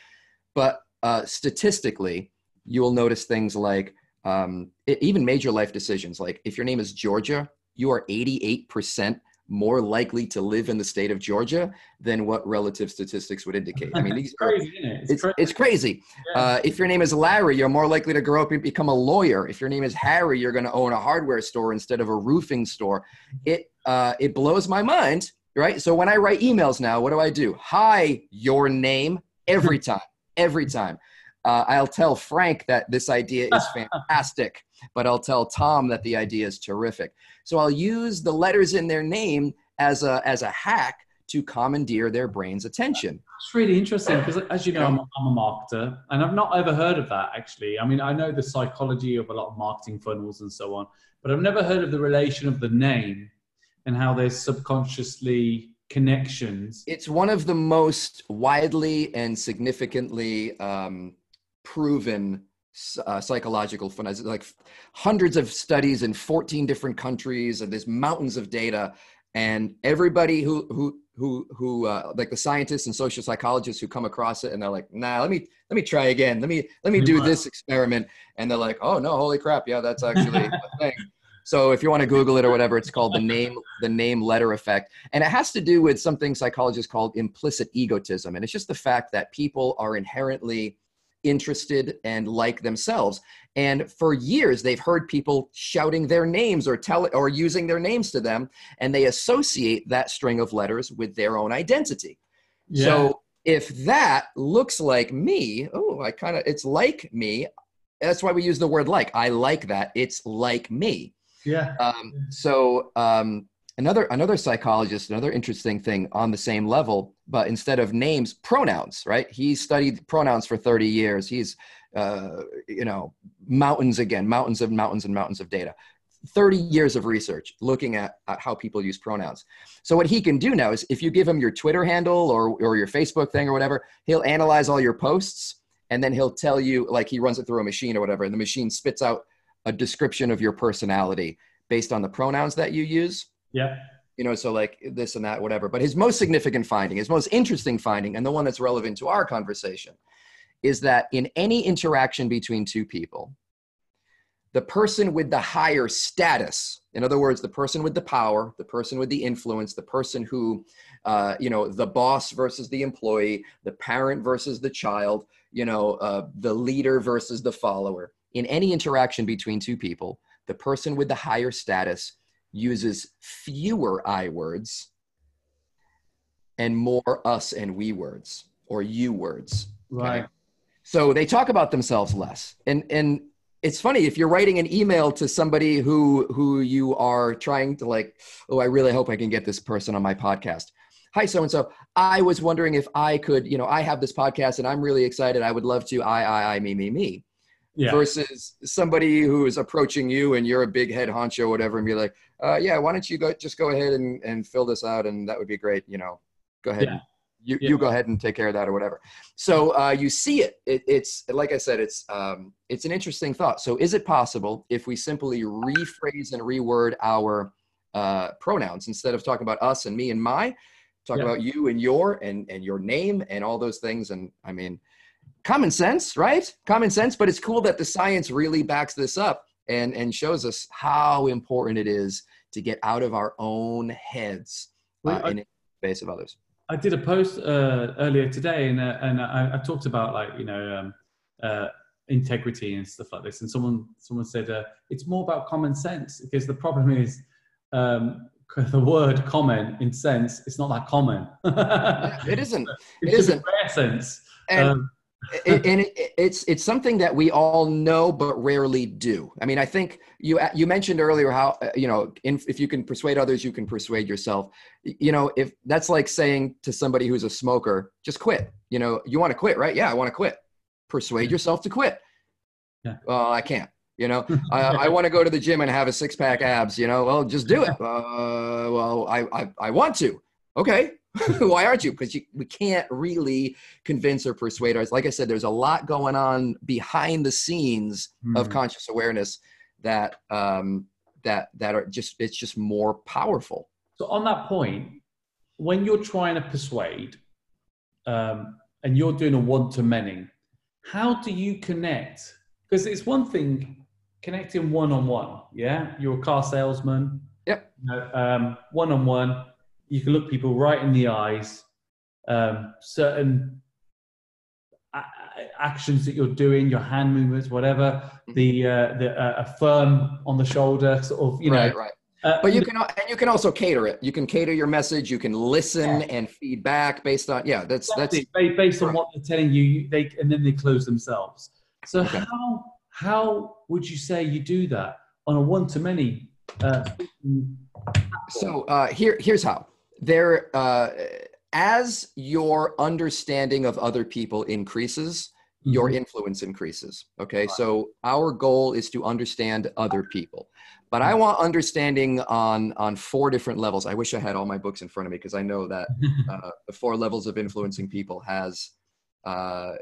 but uh, statistically, you will notice things like um, e- even major life decisions. Like if your name is Georgia, you are 88% more likely to live in the state of Georgia than what relative statistics would indicate. I mean, these It's are, crazy, isn't it? it's, crazy. it's crazy. Yeah. Uh, if your name is Larry, you're more likely to grow up and become a lawyer. If your name is Harry, you're going to own a hardware store instead of a roofing store. It uh, it blows my mind, right? So when I write emails now, what do I do? Hi, your name every time, every time. Uh, I'll tell Frank that this idea is fantastic, but I'll tell Tom that the idea is terrific. So I'll use the letters in their name as a as a hack to commandeer their brain's attention. It's really interesting because, as you know, I'm, I'm a marketer, and I've not ever heard of that actually. I mean, I know the psychology of a lot of marketing funnels and so on, but I've never heard of the relation of the name and how there's subconsciously connections. It's one of the most widely and significantly um, proven uh, psychological phenomena. Like hundreds of studies in 14 different countries, and there's mountains of data. And everybody who who who who uh, like the scientists and social psychologists who come across it, and they're like, "Nah, let me let me try again. Let me let me do this experiment." And they're like, "Oh no, holy crap! Yeah, that's actually a thing." So if you want to Google it or whatever, it's called the name the name letter effect, and it has to do with something psychologists call implicit egotism, and it's just the fact that people are inherently interested and like themselves. And for years, they've heard people shouting their names or tell or using their names to them, and they associate that string of letters with their own identity. Yeah. So if that looks like me, oh, I kind of it's like me. That's why we use the word like. I like that. It's like me. yeah. Um, so um, another another psychologist, another interesting thing on the same level, but instead of names, pronouns. Right? He studied pronouns for thirty years. He's uh, you know mountains again, mountains of mountains and mountains of data. 30 years of research looking at, at how people use pronouns. So what he can do now is if you give him your Twitter handle or, or your Facebook thing or whatever, he'll analyze all your posts and then he'll tell you like he runs it through a machine or whatever and the machine spits out a description of your personality based on the pronouns that you use Yeah. you know so like this and that whatever but his most significant finding his most interesting finding and the one that's relevant to our conversation is that in any interaction between two people the person with the higher status in other words the person with the power the person with the influence the person who uh, you know the boss versus the employee the parent versus the child you know uh, the leader versus the follower in any interaction between two people the person with the higher status uses fewer i words and more us and we words or you words Right. so they talk about themselves less. And and it's funny if you're writing an email to somebody who who you are trying to like, oh, I really hope I can get this person on my podcast. Hi, so and so. I was wondering if I could, you know, I have this podcast and I'm really excited. I would love to. I, I, I, me, me, me. Yeah. Versus somebody who is approaching you and you're a big head honcho or whatever, and be like, uh, yeah, why don't you go just go ahead and, and fill this out and that would be great. You know, go ahead. Yeah. and- You, Yeah. you go ahead and take care of that or whatever. So uh, you see it. it. It's like I said, it's um, it's an interesting thought. So is it possible if we simply rephrase and reword our uh, pronouns instead of talking about us and me and my, talk Yeah. about you and your and and your name and all those things? And I mean, common sense, right? Common sense. But it's cool that the science really backs this up. and and shows us how important it is to get out of our own heads uh, in the face of others. I did a post uh, earlier today, and uh, and I, I, talked about like you know um, uh, integrity and stuff like this. And someone someone said uh, it's more about common sense because the problem is um, the word "common" in sense it's not that common. it isn't. It isn't. Rare sense. And, um, it, and it, it's it's something that we all know but rarely do. I mean, I think you you mentioned earlier how uh, you know in, if you can persuade others, you can persuade yourself. You know, if that's like saying to somebody who's a smoker, just quit. You know, you want to quit, right? Yeah, I want to quit. Persuade yourself to quit. Yeah. Well, I can't. You know, I, I want to go to the gym and have a six pack abs. You know, well, just do it. Uh, well, I, I I want to. Okay, Why aren't you? Because we can't really convince or persuade us. Like I said, there's a lot going on behind the scenes mm. of hmm. conscious awareness that um, that that are just it's just more powerful. So on that point, when you're trying to persuade, um, and you're doing a one to many, how do you connect? Because it's one thing connecting one on one. Yeah, you're a car salesman. Yep. One on one you can look people right in the eyes. Um, certain actions that you're doing, your hand movements, whatever, mm-hmm. the uh, the uh, a firm on the shoulder, sort of, you know. Right, right. Uh, but you can and you can also cater it. You can cater your message. You can listen yeah. and feedback based on yeah. That's that's based on what they're telling you. They and then they close themselves. So okay. how how would you say you do that on a one to many? Uh, so uh, here here's how there uh, as your understanding of other people increases mm-hmm. your influence increases okay? So our goal is to understand other people. But i want understanding on on four different levels. I wish i had all my books in front of me because i know that uh, the four levels of influencing people has uh,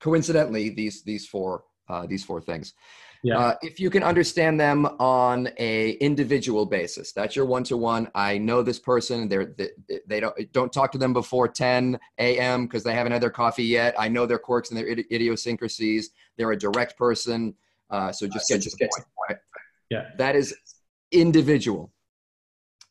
coincidentally these these four uh, these four things yeah. Uh, if you can understand them on a individual basis, that's your one to one. I know this person. They're they, they, don't don't talk to them before 10 a.m. because they haven't had their coffee yet. I know their quirks and their idiosyncrasies. They're a direct person, uh, so just uh, get so just get to point. Yeah, that is individual.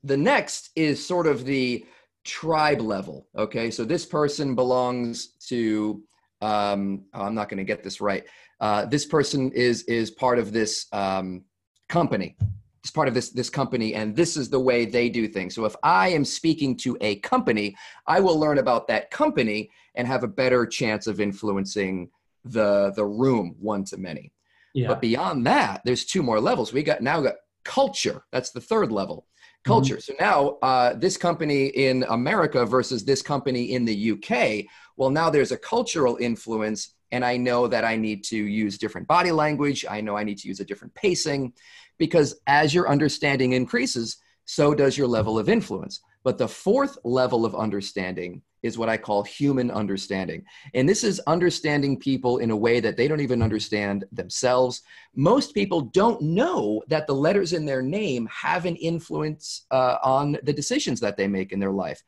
The next is sort of the tribe level. Okay, so this person belongs to. Um, oh, I'm not going to get this right uh, this person is is part of this um, company. It's part of this this company and this is the way they do things. So if i am speaking to a company i will learn about that company and have a better chance of influencing the the room one to many. Yeah. but beyond that there's two more levels. We got now got culture. That's the third level. Culture. Mm-hmm. so now uh, this company in america versus this company in the uk well now there's a cultural influence and I know that I need to use different body language. I know I need to use a different pacing because as your understanding increases, so does your level of influence. But the fourth level of understanding is what I call human understanding. And this is understanding people in a way that they don't even understand themselves. Most people don't know that the letters in their name have an influence uh, on the decisions that they make in their life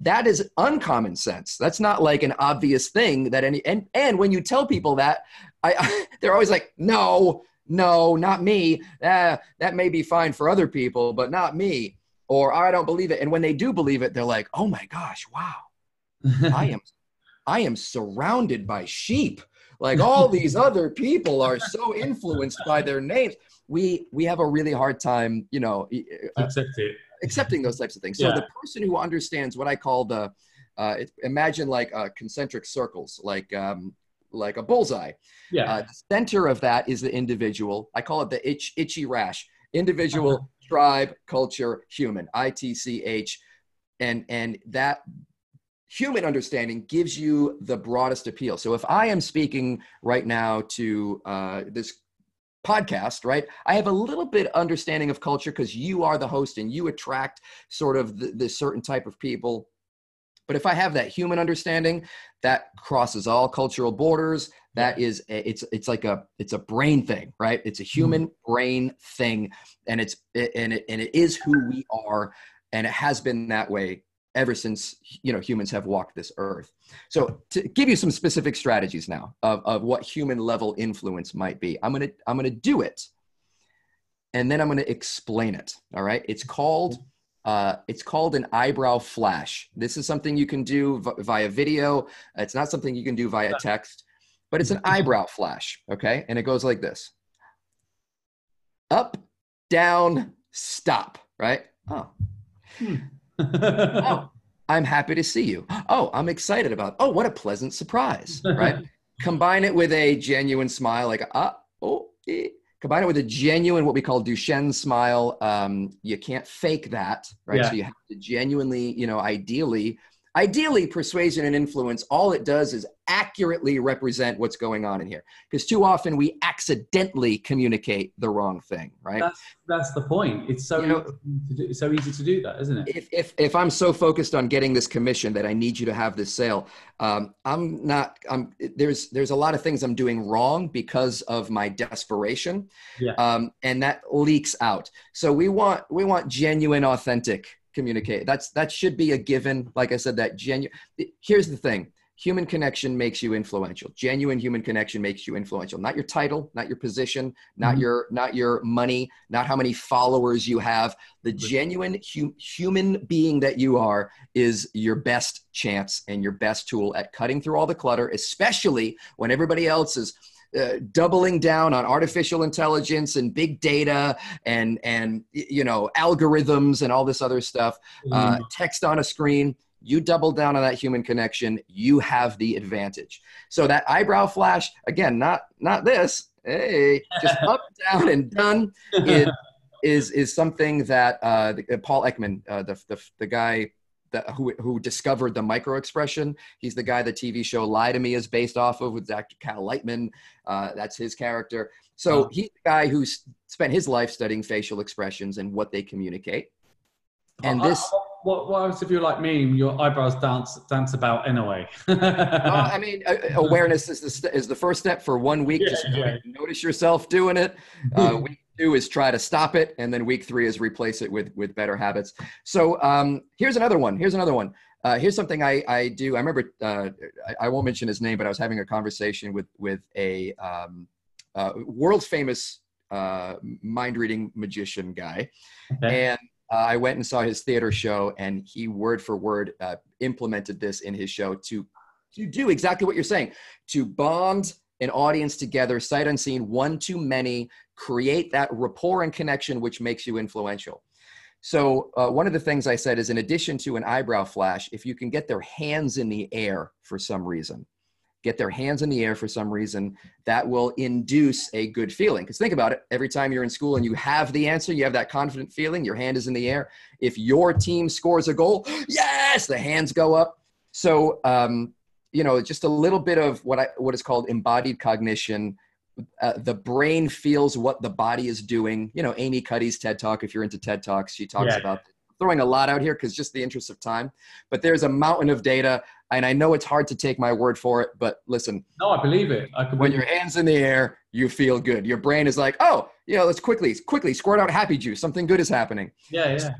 that is uncommon sense. That's not like an obvious thing that any and and when you tell people that i, I they're always like no no not me. Uh, that may be fine for other people but not me or i don't believe it. And when they do believe it they're like oh my gosh wow. I am i am surrounded by sheep. Like all these other people are so influenced by their names. We we have a really hard time you know accept it accepting those types of things. So yeah. the person who understands what I call the uh, imagine like uh, concentric circles, like um, like a bullseye. Yeah. Uh, the center of that is the individual. I call it the itch, itchy rash. Individual, uh-huh. tribe, culture, human. I T C H, and and that human understanding gives you the broadest appeal. So if I am speaking right now to uh, this podcast, right? I have a little bit understanding of culture because you are the host and you attract sort of the, this certain type of people. But if I have that human understanding, that crosses all cultural borders. That is, it's it's like a it's a brain thing, right? It's a human mm-hmm. brain thing, and it's and it and it is who we are, and it has been that way ever since you know humans have walked this earth so to give you some specific strategies now of, of what human level influence might be i'm gonna i'm gonna do it and then I'm to explain it. All right. It's called uh, it's called an eyebrow flash. This is something you can do via video. It's not something you can do via text, but it's an eyebrow flash. Okay, and it goes like this: up, down, stop. Right? Oh. Oh, I'm happy to see you. Oh, I'm excited about. Oh, what a pleasant surprise. Right? Combine it with a genuine smile, like ah, oh, eh combine it with a genuine what we call duchenne smile um, you can't fake that right yeah. so you have to genuinely you know ideally ideally persuasion and influence all it does is accurately represent what's going on in here. Because too often we accidentally communicate the wrong thing right? That's, that's the point. It's so you know, easy do, so easy to do that isn't it? If, if if i'm so focused on getting this commission that i need you to have this sale um, i'm not i'm there's there's a lot of things i'm doing wrong because of my desperation yeah. um, and that leaks out. So we want we want genuine authentic communicate. That's that should be a given. Like I said, that genuine. Here's the thing: human connection makes you influential. Genuine human connection makes you influential. Not your title, not your position, not mm-hmm. your not your money, not how many followers you have. The genuine hu- human being that you are is your best chance and your best tool at cutting through all the clutter, especially when everybody else is uh, doubling down on artificial intelligence and big data and and you know algorithms and all this other stuff uh, mm. text on a screen you double down on that human connection you have the advantage so that eyebrow flash again not not this hey just up down and done is is, is something that uh, paul ekman uh, the, the, the guy that, who, who discovered the micro expression. He's the guy the TV show Lie to Me is based off of with Dr. Cal Lightman. Uh, that's his character. So oh. he's the guy who spent his life studying facial expressions and what they communicate. And this. what, what else if you're like me? Your eyebrows dance dance about anyway. I mean, awareness is the is the first step for one week. Yeah, Just yeah. notice yourself doing it. Uh, week two is try to stop it, and then week three is replace it with with better habits. So um, here's another one. Here's another one. Uh, here's something I, I do. I remember uh, I, I, won't mention his name, but I was having a conversation with with a um, uh, world famous uh, mind reading magician guy, okay. and uh, I went and saw his theater show, and he word for word uh, implemented this in his show to to do exactly what you're saying to bond an audience together, sight unseen, one too many, create that rapport and connection, which makes you influential. So, uh, one of the things I said is in addition to an eyebrow flash, if you can get their hands in the air for some reason, get their hands in the air for some reason, that will induce a good feeling. Because think about it every time you're in school and you have the answer, you have that confident feeling, your hand is in the air. If your team scores a goal, yes, the hands go up. So, um, you know, just a little bit of what I what is called embodied cognition. Uh, the brain feels what the body is doing. You know, Amy Cuddy's TED Talk. If you're into TED Talks, she talks yeah. about throwing a lot out here because just the interest of time. But there's a mountain of data, and I know it's hard to take my word for it. But listen, no, I believe it. I when your hands in the air, you feel good. Your brain is like, oh, you know, let's quickly, quickly squirt out happy juice. Something good is happening. Yeah, yeah.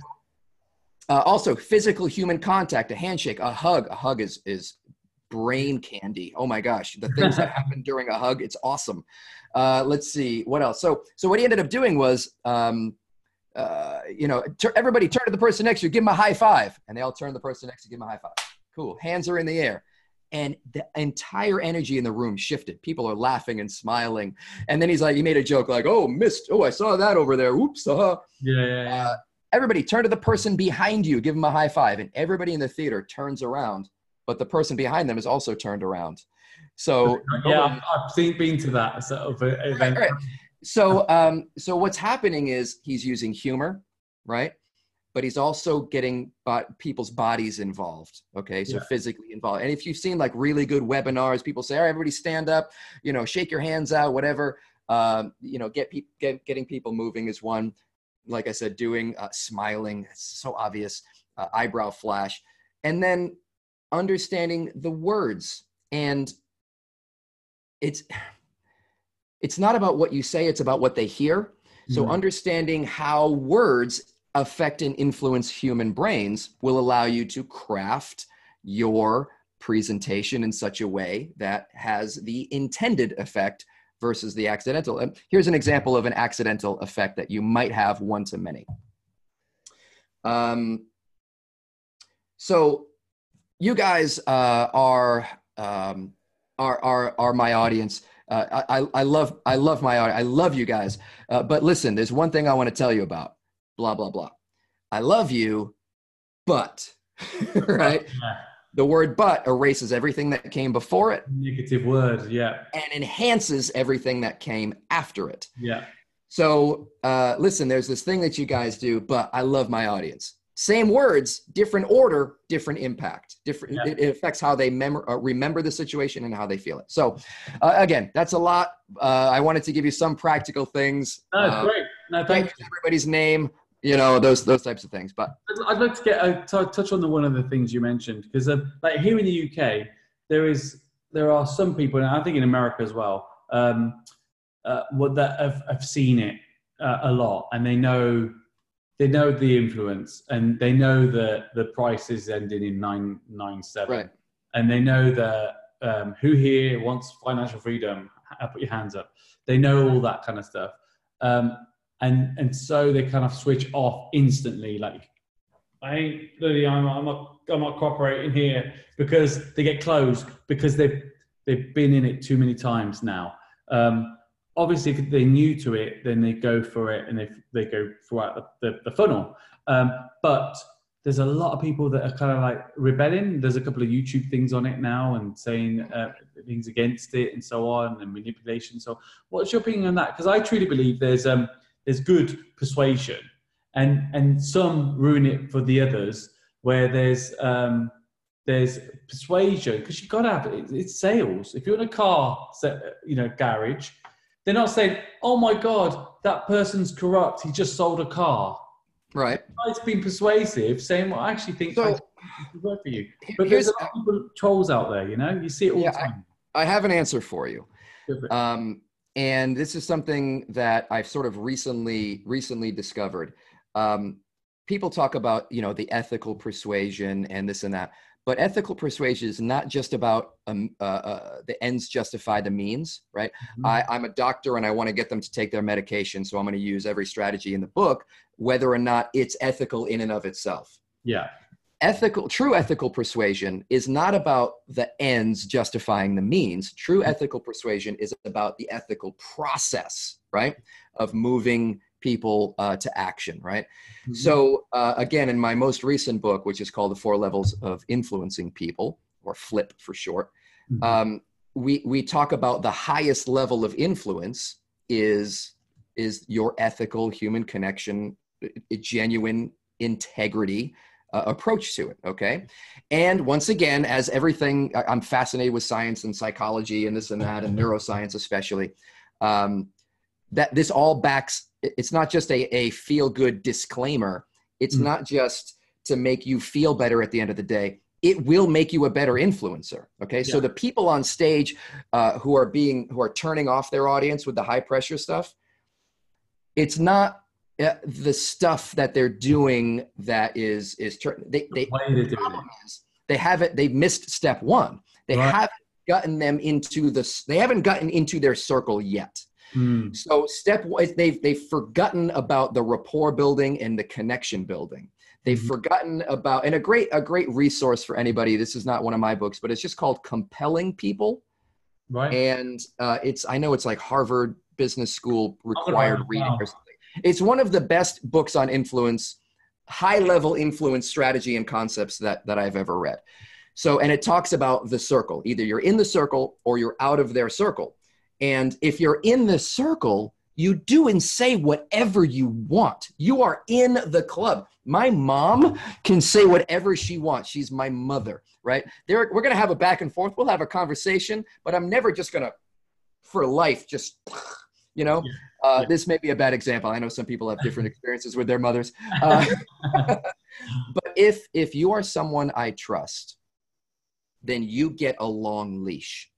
Uh, also, physical human contact, a handshake, a hug. A hug is is brain candy. Oh my gosh, the things that happen during a hug, it's awesome. Uh, let's see what else. So, so what he ended up doing was, um, uh, you know, everybody turn to the person next to you, give them a high five, and they all turn to the person next to you, give them a high five. Cool. Hands are in the air. And the entire energy in the room shifted. People are laughing and smiling. And then he's like, he made a joke like, oh, missed. Oh, I saw that over there. Oops. Uh-huh. Yeah, yeah, yeah. Uh, everybody turn to the person behind you, give them a high five. And everybody in the theater turns around but the person behind them is also turned around. So yeah, I've, I've seen been to that sort of event. Right, right. So um, so what's happening is he's using humor, right? But he's also getting people's bodies involved. Okay, so yeah. physically involved. And if you've seen like really good webinars, people say, "All right, everybody stand up," you know, shake your hands out, whatever. Um, you know, get people get, getting people moving is one. Like I said, doing uh, smiling, it's so obvious. Uh, eyebrow flash, and then understanding the words and it's it's not about what you say it's about what they hear so mm-hmm. understanding how words affect and influence human brains will allow you to craft your presentation in such a way that has the intended effect versus the accidental. And here's an example of an accidental effect that you might have one to many. Um, so you guys uh, are, um, are, are, are my audience. Uh, I, I love, I love my audience. I love you guys. Uh, but listen, there's one thing I want to tell you about blah, blah, blah. I love you, but, right? The word but erases everything that came before it. Negative word, yeah. And enhances everything that came after it. Yeah. So uh, listen, there's this thing that you guys do, but I love my audience. Same words, different order, different impact. Different. Yeah. It, it, affects how they mem- uh, remember the situation and how they feel it. So, uh, again, that's a lot. Uh, I wanted to give you some practical things. No, uh, great. No, thank you. Everybody's name you know those those types of things but i'd like to get a t- touch on the one of the things you mentioned because um, like here in the uk there is there are some people and i think in america as well um, uh, what that have, have seen it uh, a lot and they know they know the influence and they know that the price is ending in 997 right. and they know that um, who here wants financial freedom? Put your hands up. They know all that kind of stuff. Um, and and so they kind of switch off instantly like i ain't bloody i'm, I'm not i'm not cooperating here because they get closed because they've they've been in it too many times now. Um, obviously if they're new to it then they go for it and they, they go throughout the, the, the funnel um, but there's a lot of people that are kind of like rebelling. There's a couple of YouTube things on it now and saying uh, things against it and so on and manipulation. So, what's your opinion on that? Because I truly believe there's um, there's good persuasion, and and some ruin it for the others. Where there's um, there's persuasion because you've got to have it, it's sales. If you're in a car, you know, garage, they're not saying, "Oh my God, that person's corrupt. He just sold a car." Right. It's been persuasive, saying, "Well, I actually think so, work for you." But there's a lot of people, trolls out there. You know, you see it all yeah, the time. I, I have an answer for you. Um, and this is something that I've sort of recently recently discovered. Um, people talk about you know the ethical persuasion and this and that, but ethical persuasion is not just about um, uh, uh, the ends justify the means, right? Mm-hmm. I, I'm a doctor and I want to get them to take their medication, so I'm going to use every strategy in the book, whether or not it's ethical in and of itself. Yeah ethical true ethical persuasion is not about the ends justifying the means true mm-hmm. ethical persuasion is about the ethical process right of moving people uh, to action right mm-hmm. so uh, again in my most recent book which is called the four levels of influencing people or flip for short mm-hmm. um, we we talk about the highest level of influence is is your ethical human connection genuine integrity uh, approach to it. Okay. And once again, as everything, I'm fascinated with science and psychology and this and that, and neuroscience especially. Um, that this all backs, it's not just a, a feel good disclaimer. It's mm not just to make you feel better at the end of the day. It will make you a better influencer. Okay. Yeah. So the people on stage uh, who are being, who are turning off their audience with the high pressure stuff, it's not the stuff that they're doing that is is they they the problem is they haven't they've missed step one. They right. haven't gotten them into the they haven't gotten into their circle yet. Mm. So step one, they've they've forgotten about the rapport building and the connection building. They've mm-hmm. forgotten about and a great a great resource for anybody. This is not one of my books, but it's just called Compelling People. Right. And uh, it's I know it's like Harvard Business School required reading wow. or something it's one of the best books on influence, high level influence strategy and concepts that, that I've ever read. So, and it talks about the circle. Either you're in the circle or you're out of their circle. And if you're in the circle, you do and say whatever you want. You are in the club. My mom can say whatever she wants. She's my mother, right? There, we're going to have a back and forth. We'll have a conversation, but I'm never just going to, for life, just you know. Uh, yeah. this may be a bad example i know some people have different experiences with their mothers uh, but if if you are someone i trust then you get a long leash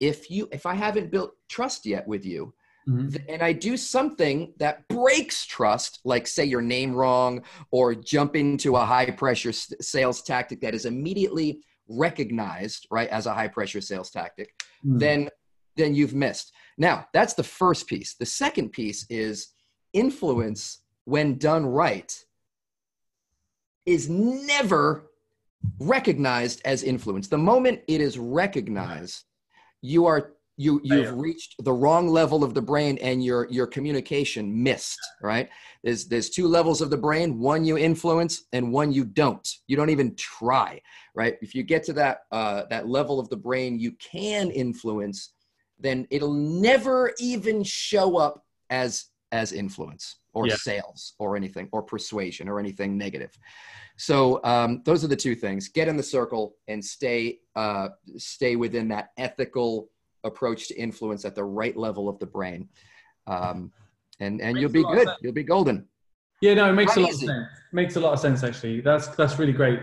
if you if i haven't built trust yet with you mm-hmm. and i do something that breaks trust like say your name wrong or jump into a high pressure sales tactic that is immediately recognized right as a high pressure sales tactic mm-hmm. then then you've missed. Now, that's the first piece. The second piece is influence, when done right, is never recognized as influence. The moment it is recognized, you are you you've reached the wrong level of the brain and your your communication missed right? There's there's two levels of the brain one you influence and one you don't. You don't even try right? If you get to that uh, that level of the brain you can influence then it'll never even show up as as influence or yeah. sales or anything or persuasion or anything negative. So um, those are the two things. Get in the circle and stay uh, stay within that ethical approach to influence at the right level of the brain. Um, and and you'll be good. you'll be golden. Yeah no it makes a lot of sense. Makes a lot of sense actually. That's that's really great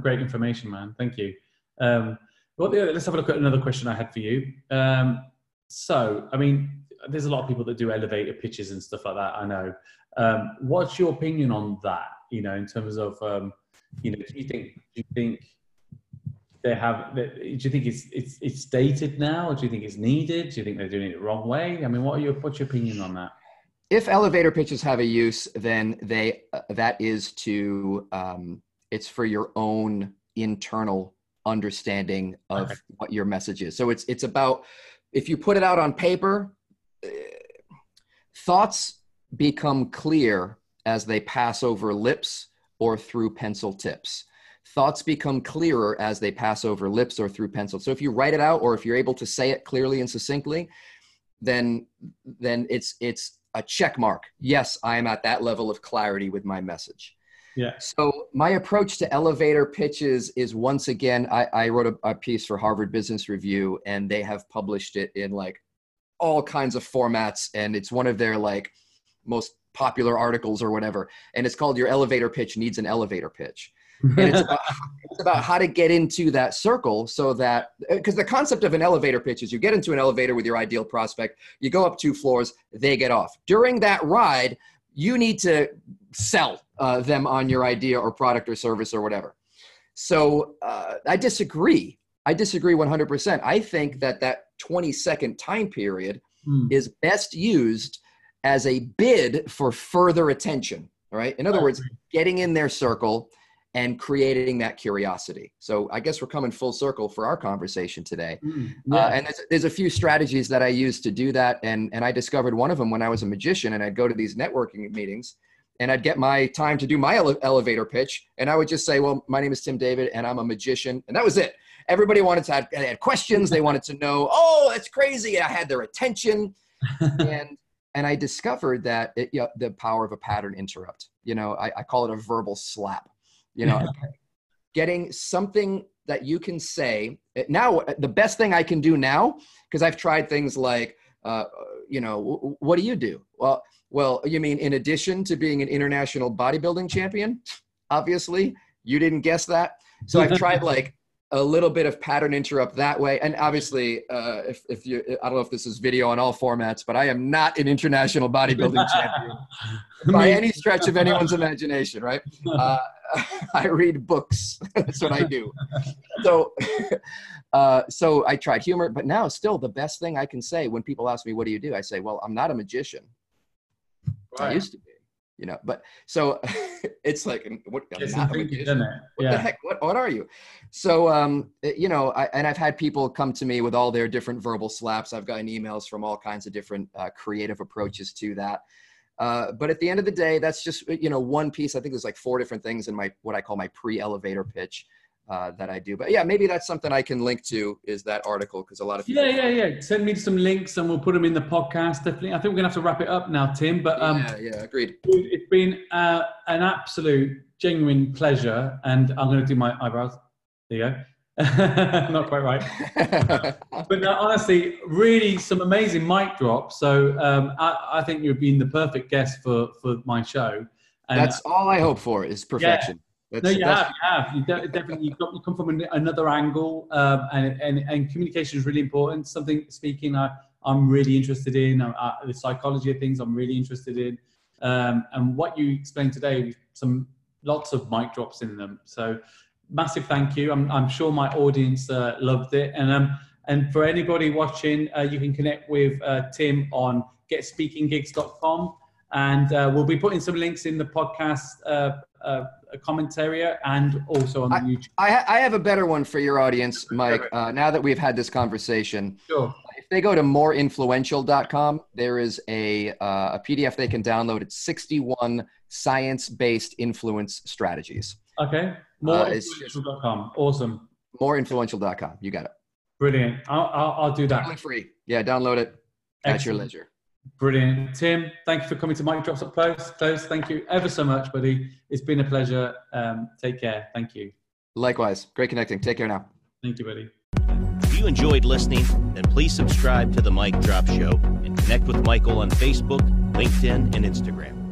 great information man. Thank you. Um, well, let's have a look at another question i had for you. Um, so i mean there's a lot of people that do elevator pitches and stuff like that i know. Um, what's your opinion on that you know in terms of um, you know do you think do you think they have do you think it's it's it's dated now? Or do you think it's needed? Do you think they're doing it the wrong way? I mean what are your what's your opinion on that? If elevator pitches have a use then they uh, that is to um, it's for your own internal understanding of okay. what your message is. So it's it's about if you put it out on paper thoughts become clear as they pass over lips or through pencil tips thoughts become clearer as they pass over lips or through pencil. So if you write it out or if you're able to say it clearly and succinctly, then then it's it's a check mark. Yes, I am at that level of clarity with my message. Yeah. So my approach to elevator pitches is once again, I, I wrote a, a piece for Harvard Business Review, and they have published it in like all kinds of formats, and it's one of their like most popular articles or whatever. And it's called "Your Elevator Pitch Needs an Elevator Pitch." and it's about, it's about how to get into that circle so that because the concept of an elevator pitch is you get into an elevator with your ideal prospect you go up two floors they get off during that ride you need to sell uh, them on your idea or product or service or whatever so uh, i disagree i disagree 100% i think that that 20 second time period hmm. is best used as a bid for further attention right in other words getting in their circle and creating that curiosity. So I guess we're coming full circle for our conversation today. Mm, yeah. uh, and there's, there's, a few strategies that I use to do that. And, and I discovered one of them when I was a magician and I'd go to these networking meetings and I'd get my time to do my ele- elevator pitch. And I would just say, well, my name is Tim David and I'm a magician. And that was it. Everybody wanted to have they had questions. They wanted to know, oh, that's crazy. I had their attention. and, and I discovered that it, you know, the power of a pattern interrupt, you know, I, I call it a verbal slap. You know getting something that you can say now the best thing i can do now because i've tried things like uh, you know what do you do? Well well you mean in addition to being an international bodybuilding champion? Obviously you didn't guess that. So i've tried like a little bit of pattern interrupt that way. And obviously, uh, if, if you, I don't know if this is video on all formats, but I am not an international bodybuilding champion by any stretch of anyone's imagination, right? Uh, I read books. That's what I do. So, uh, so I tried humor, but now still the best thing I can say when people ask me, what do you do? I say, well, I'm not a magician. Right. I used to be you know but so it's like what, it's what yeah. the heck what, what are you? So um eh, you know I, and i've had people come to me with all their different verbal slaps. I've gotten emails from all kinds of different uh, creative approaches to that. Uh, but at the end of the day that's just you know one piece. I think there's like four different things in my what i call my pre-elevator pitch uh, that I do. But yeah, maybe that's something I can link to is that article because a lot of people. Yeah, yeah, yeah. Send me some links and we'll put them in the podcast. Definitely. I think we're gonna have to wrap it up now, Tim. But um, yeah, yeah, agreed. It's been uh, an absolute, genuine pleasure, and I'm gonna do my eyebrows. There you go. Not quite right. but no, honestly, really some amazing mic drops. So um, I, I, think you've been the perfect guest for for my show. And, That's all I hope for is perfection. That's, no, you have, you have. You definitely you come, you come from another angle, um, and, and and communication is really important. Something speaking, I I'm really interested in uh, uh, the psychology of things. I'm really interested in, um, and what you explained today, some lots of mic drops in them. So, massive thank you. I'm I'm sure my audience uh, loved it, and um, and for anybody watching, uh, you can connect with uh, Tim on getspeakinggigs.com. And uh, we'll be putting some links in the podcast uh, uh, commentary and also on the I, YouTube. I, I, have a better one for your audience, Mike. Uh, now that we've had this conversation, sure. if they go to moreinfluential.com, there is a, uh, a PDF they can download. It's 61 science based influence strategies. Okay. Moreinfluential.com. Awesome. Moreinfluential.com. You got it. Brilliant. I'll, I'll, I'll do that. Totally free. Yeah, download it Excellent. at your leisure. Brilliant. Tim, thank you for coming to Mike Drops Up Close. Close. Thank you ever so much, buddy. It's been a pleasure. Um, take care. Thank you. Likewise. Great connecting. Take care now. Thank you, buddy. If you enjoyed listening, then please subscribe to the Mike Drop Show and connect with Michael on Facebook, LinkedIn, and Instagram.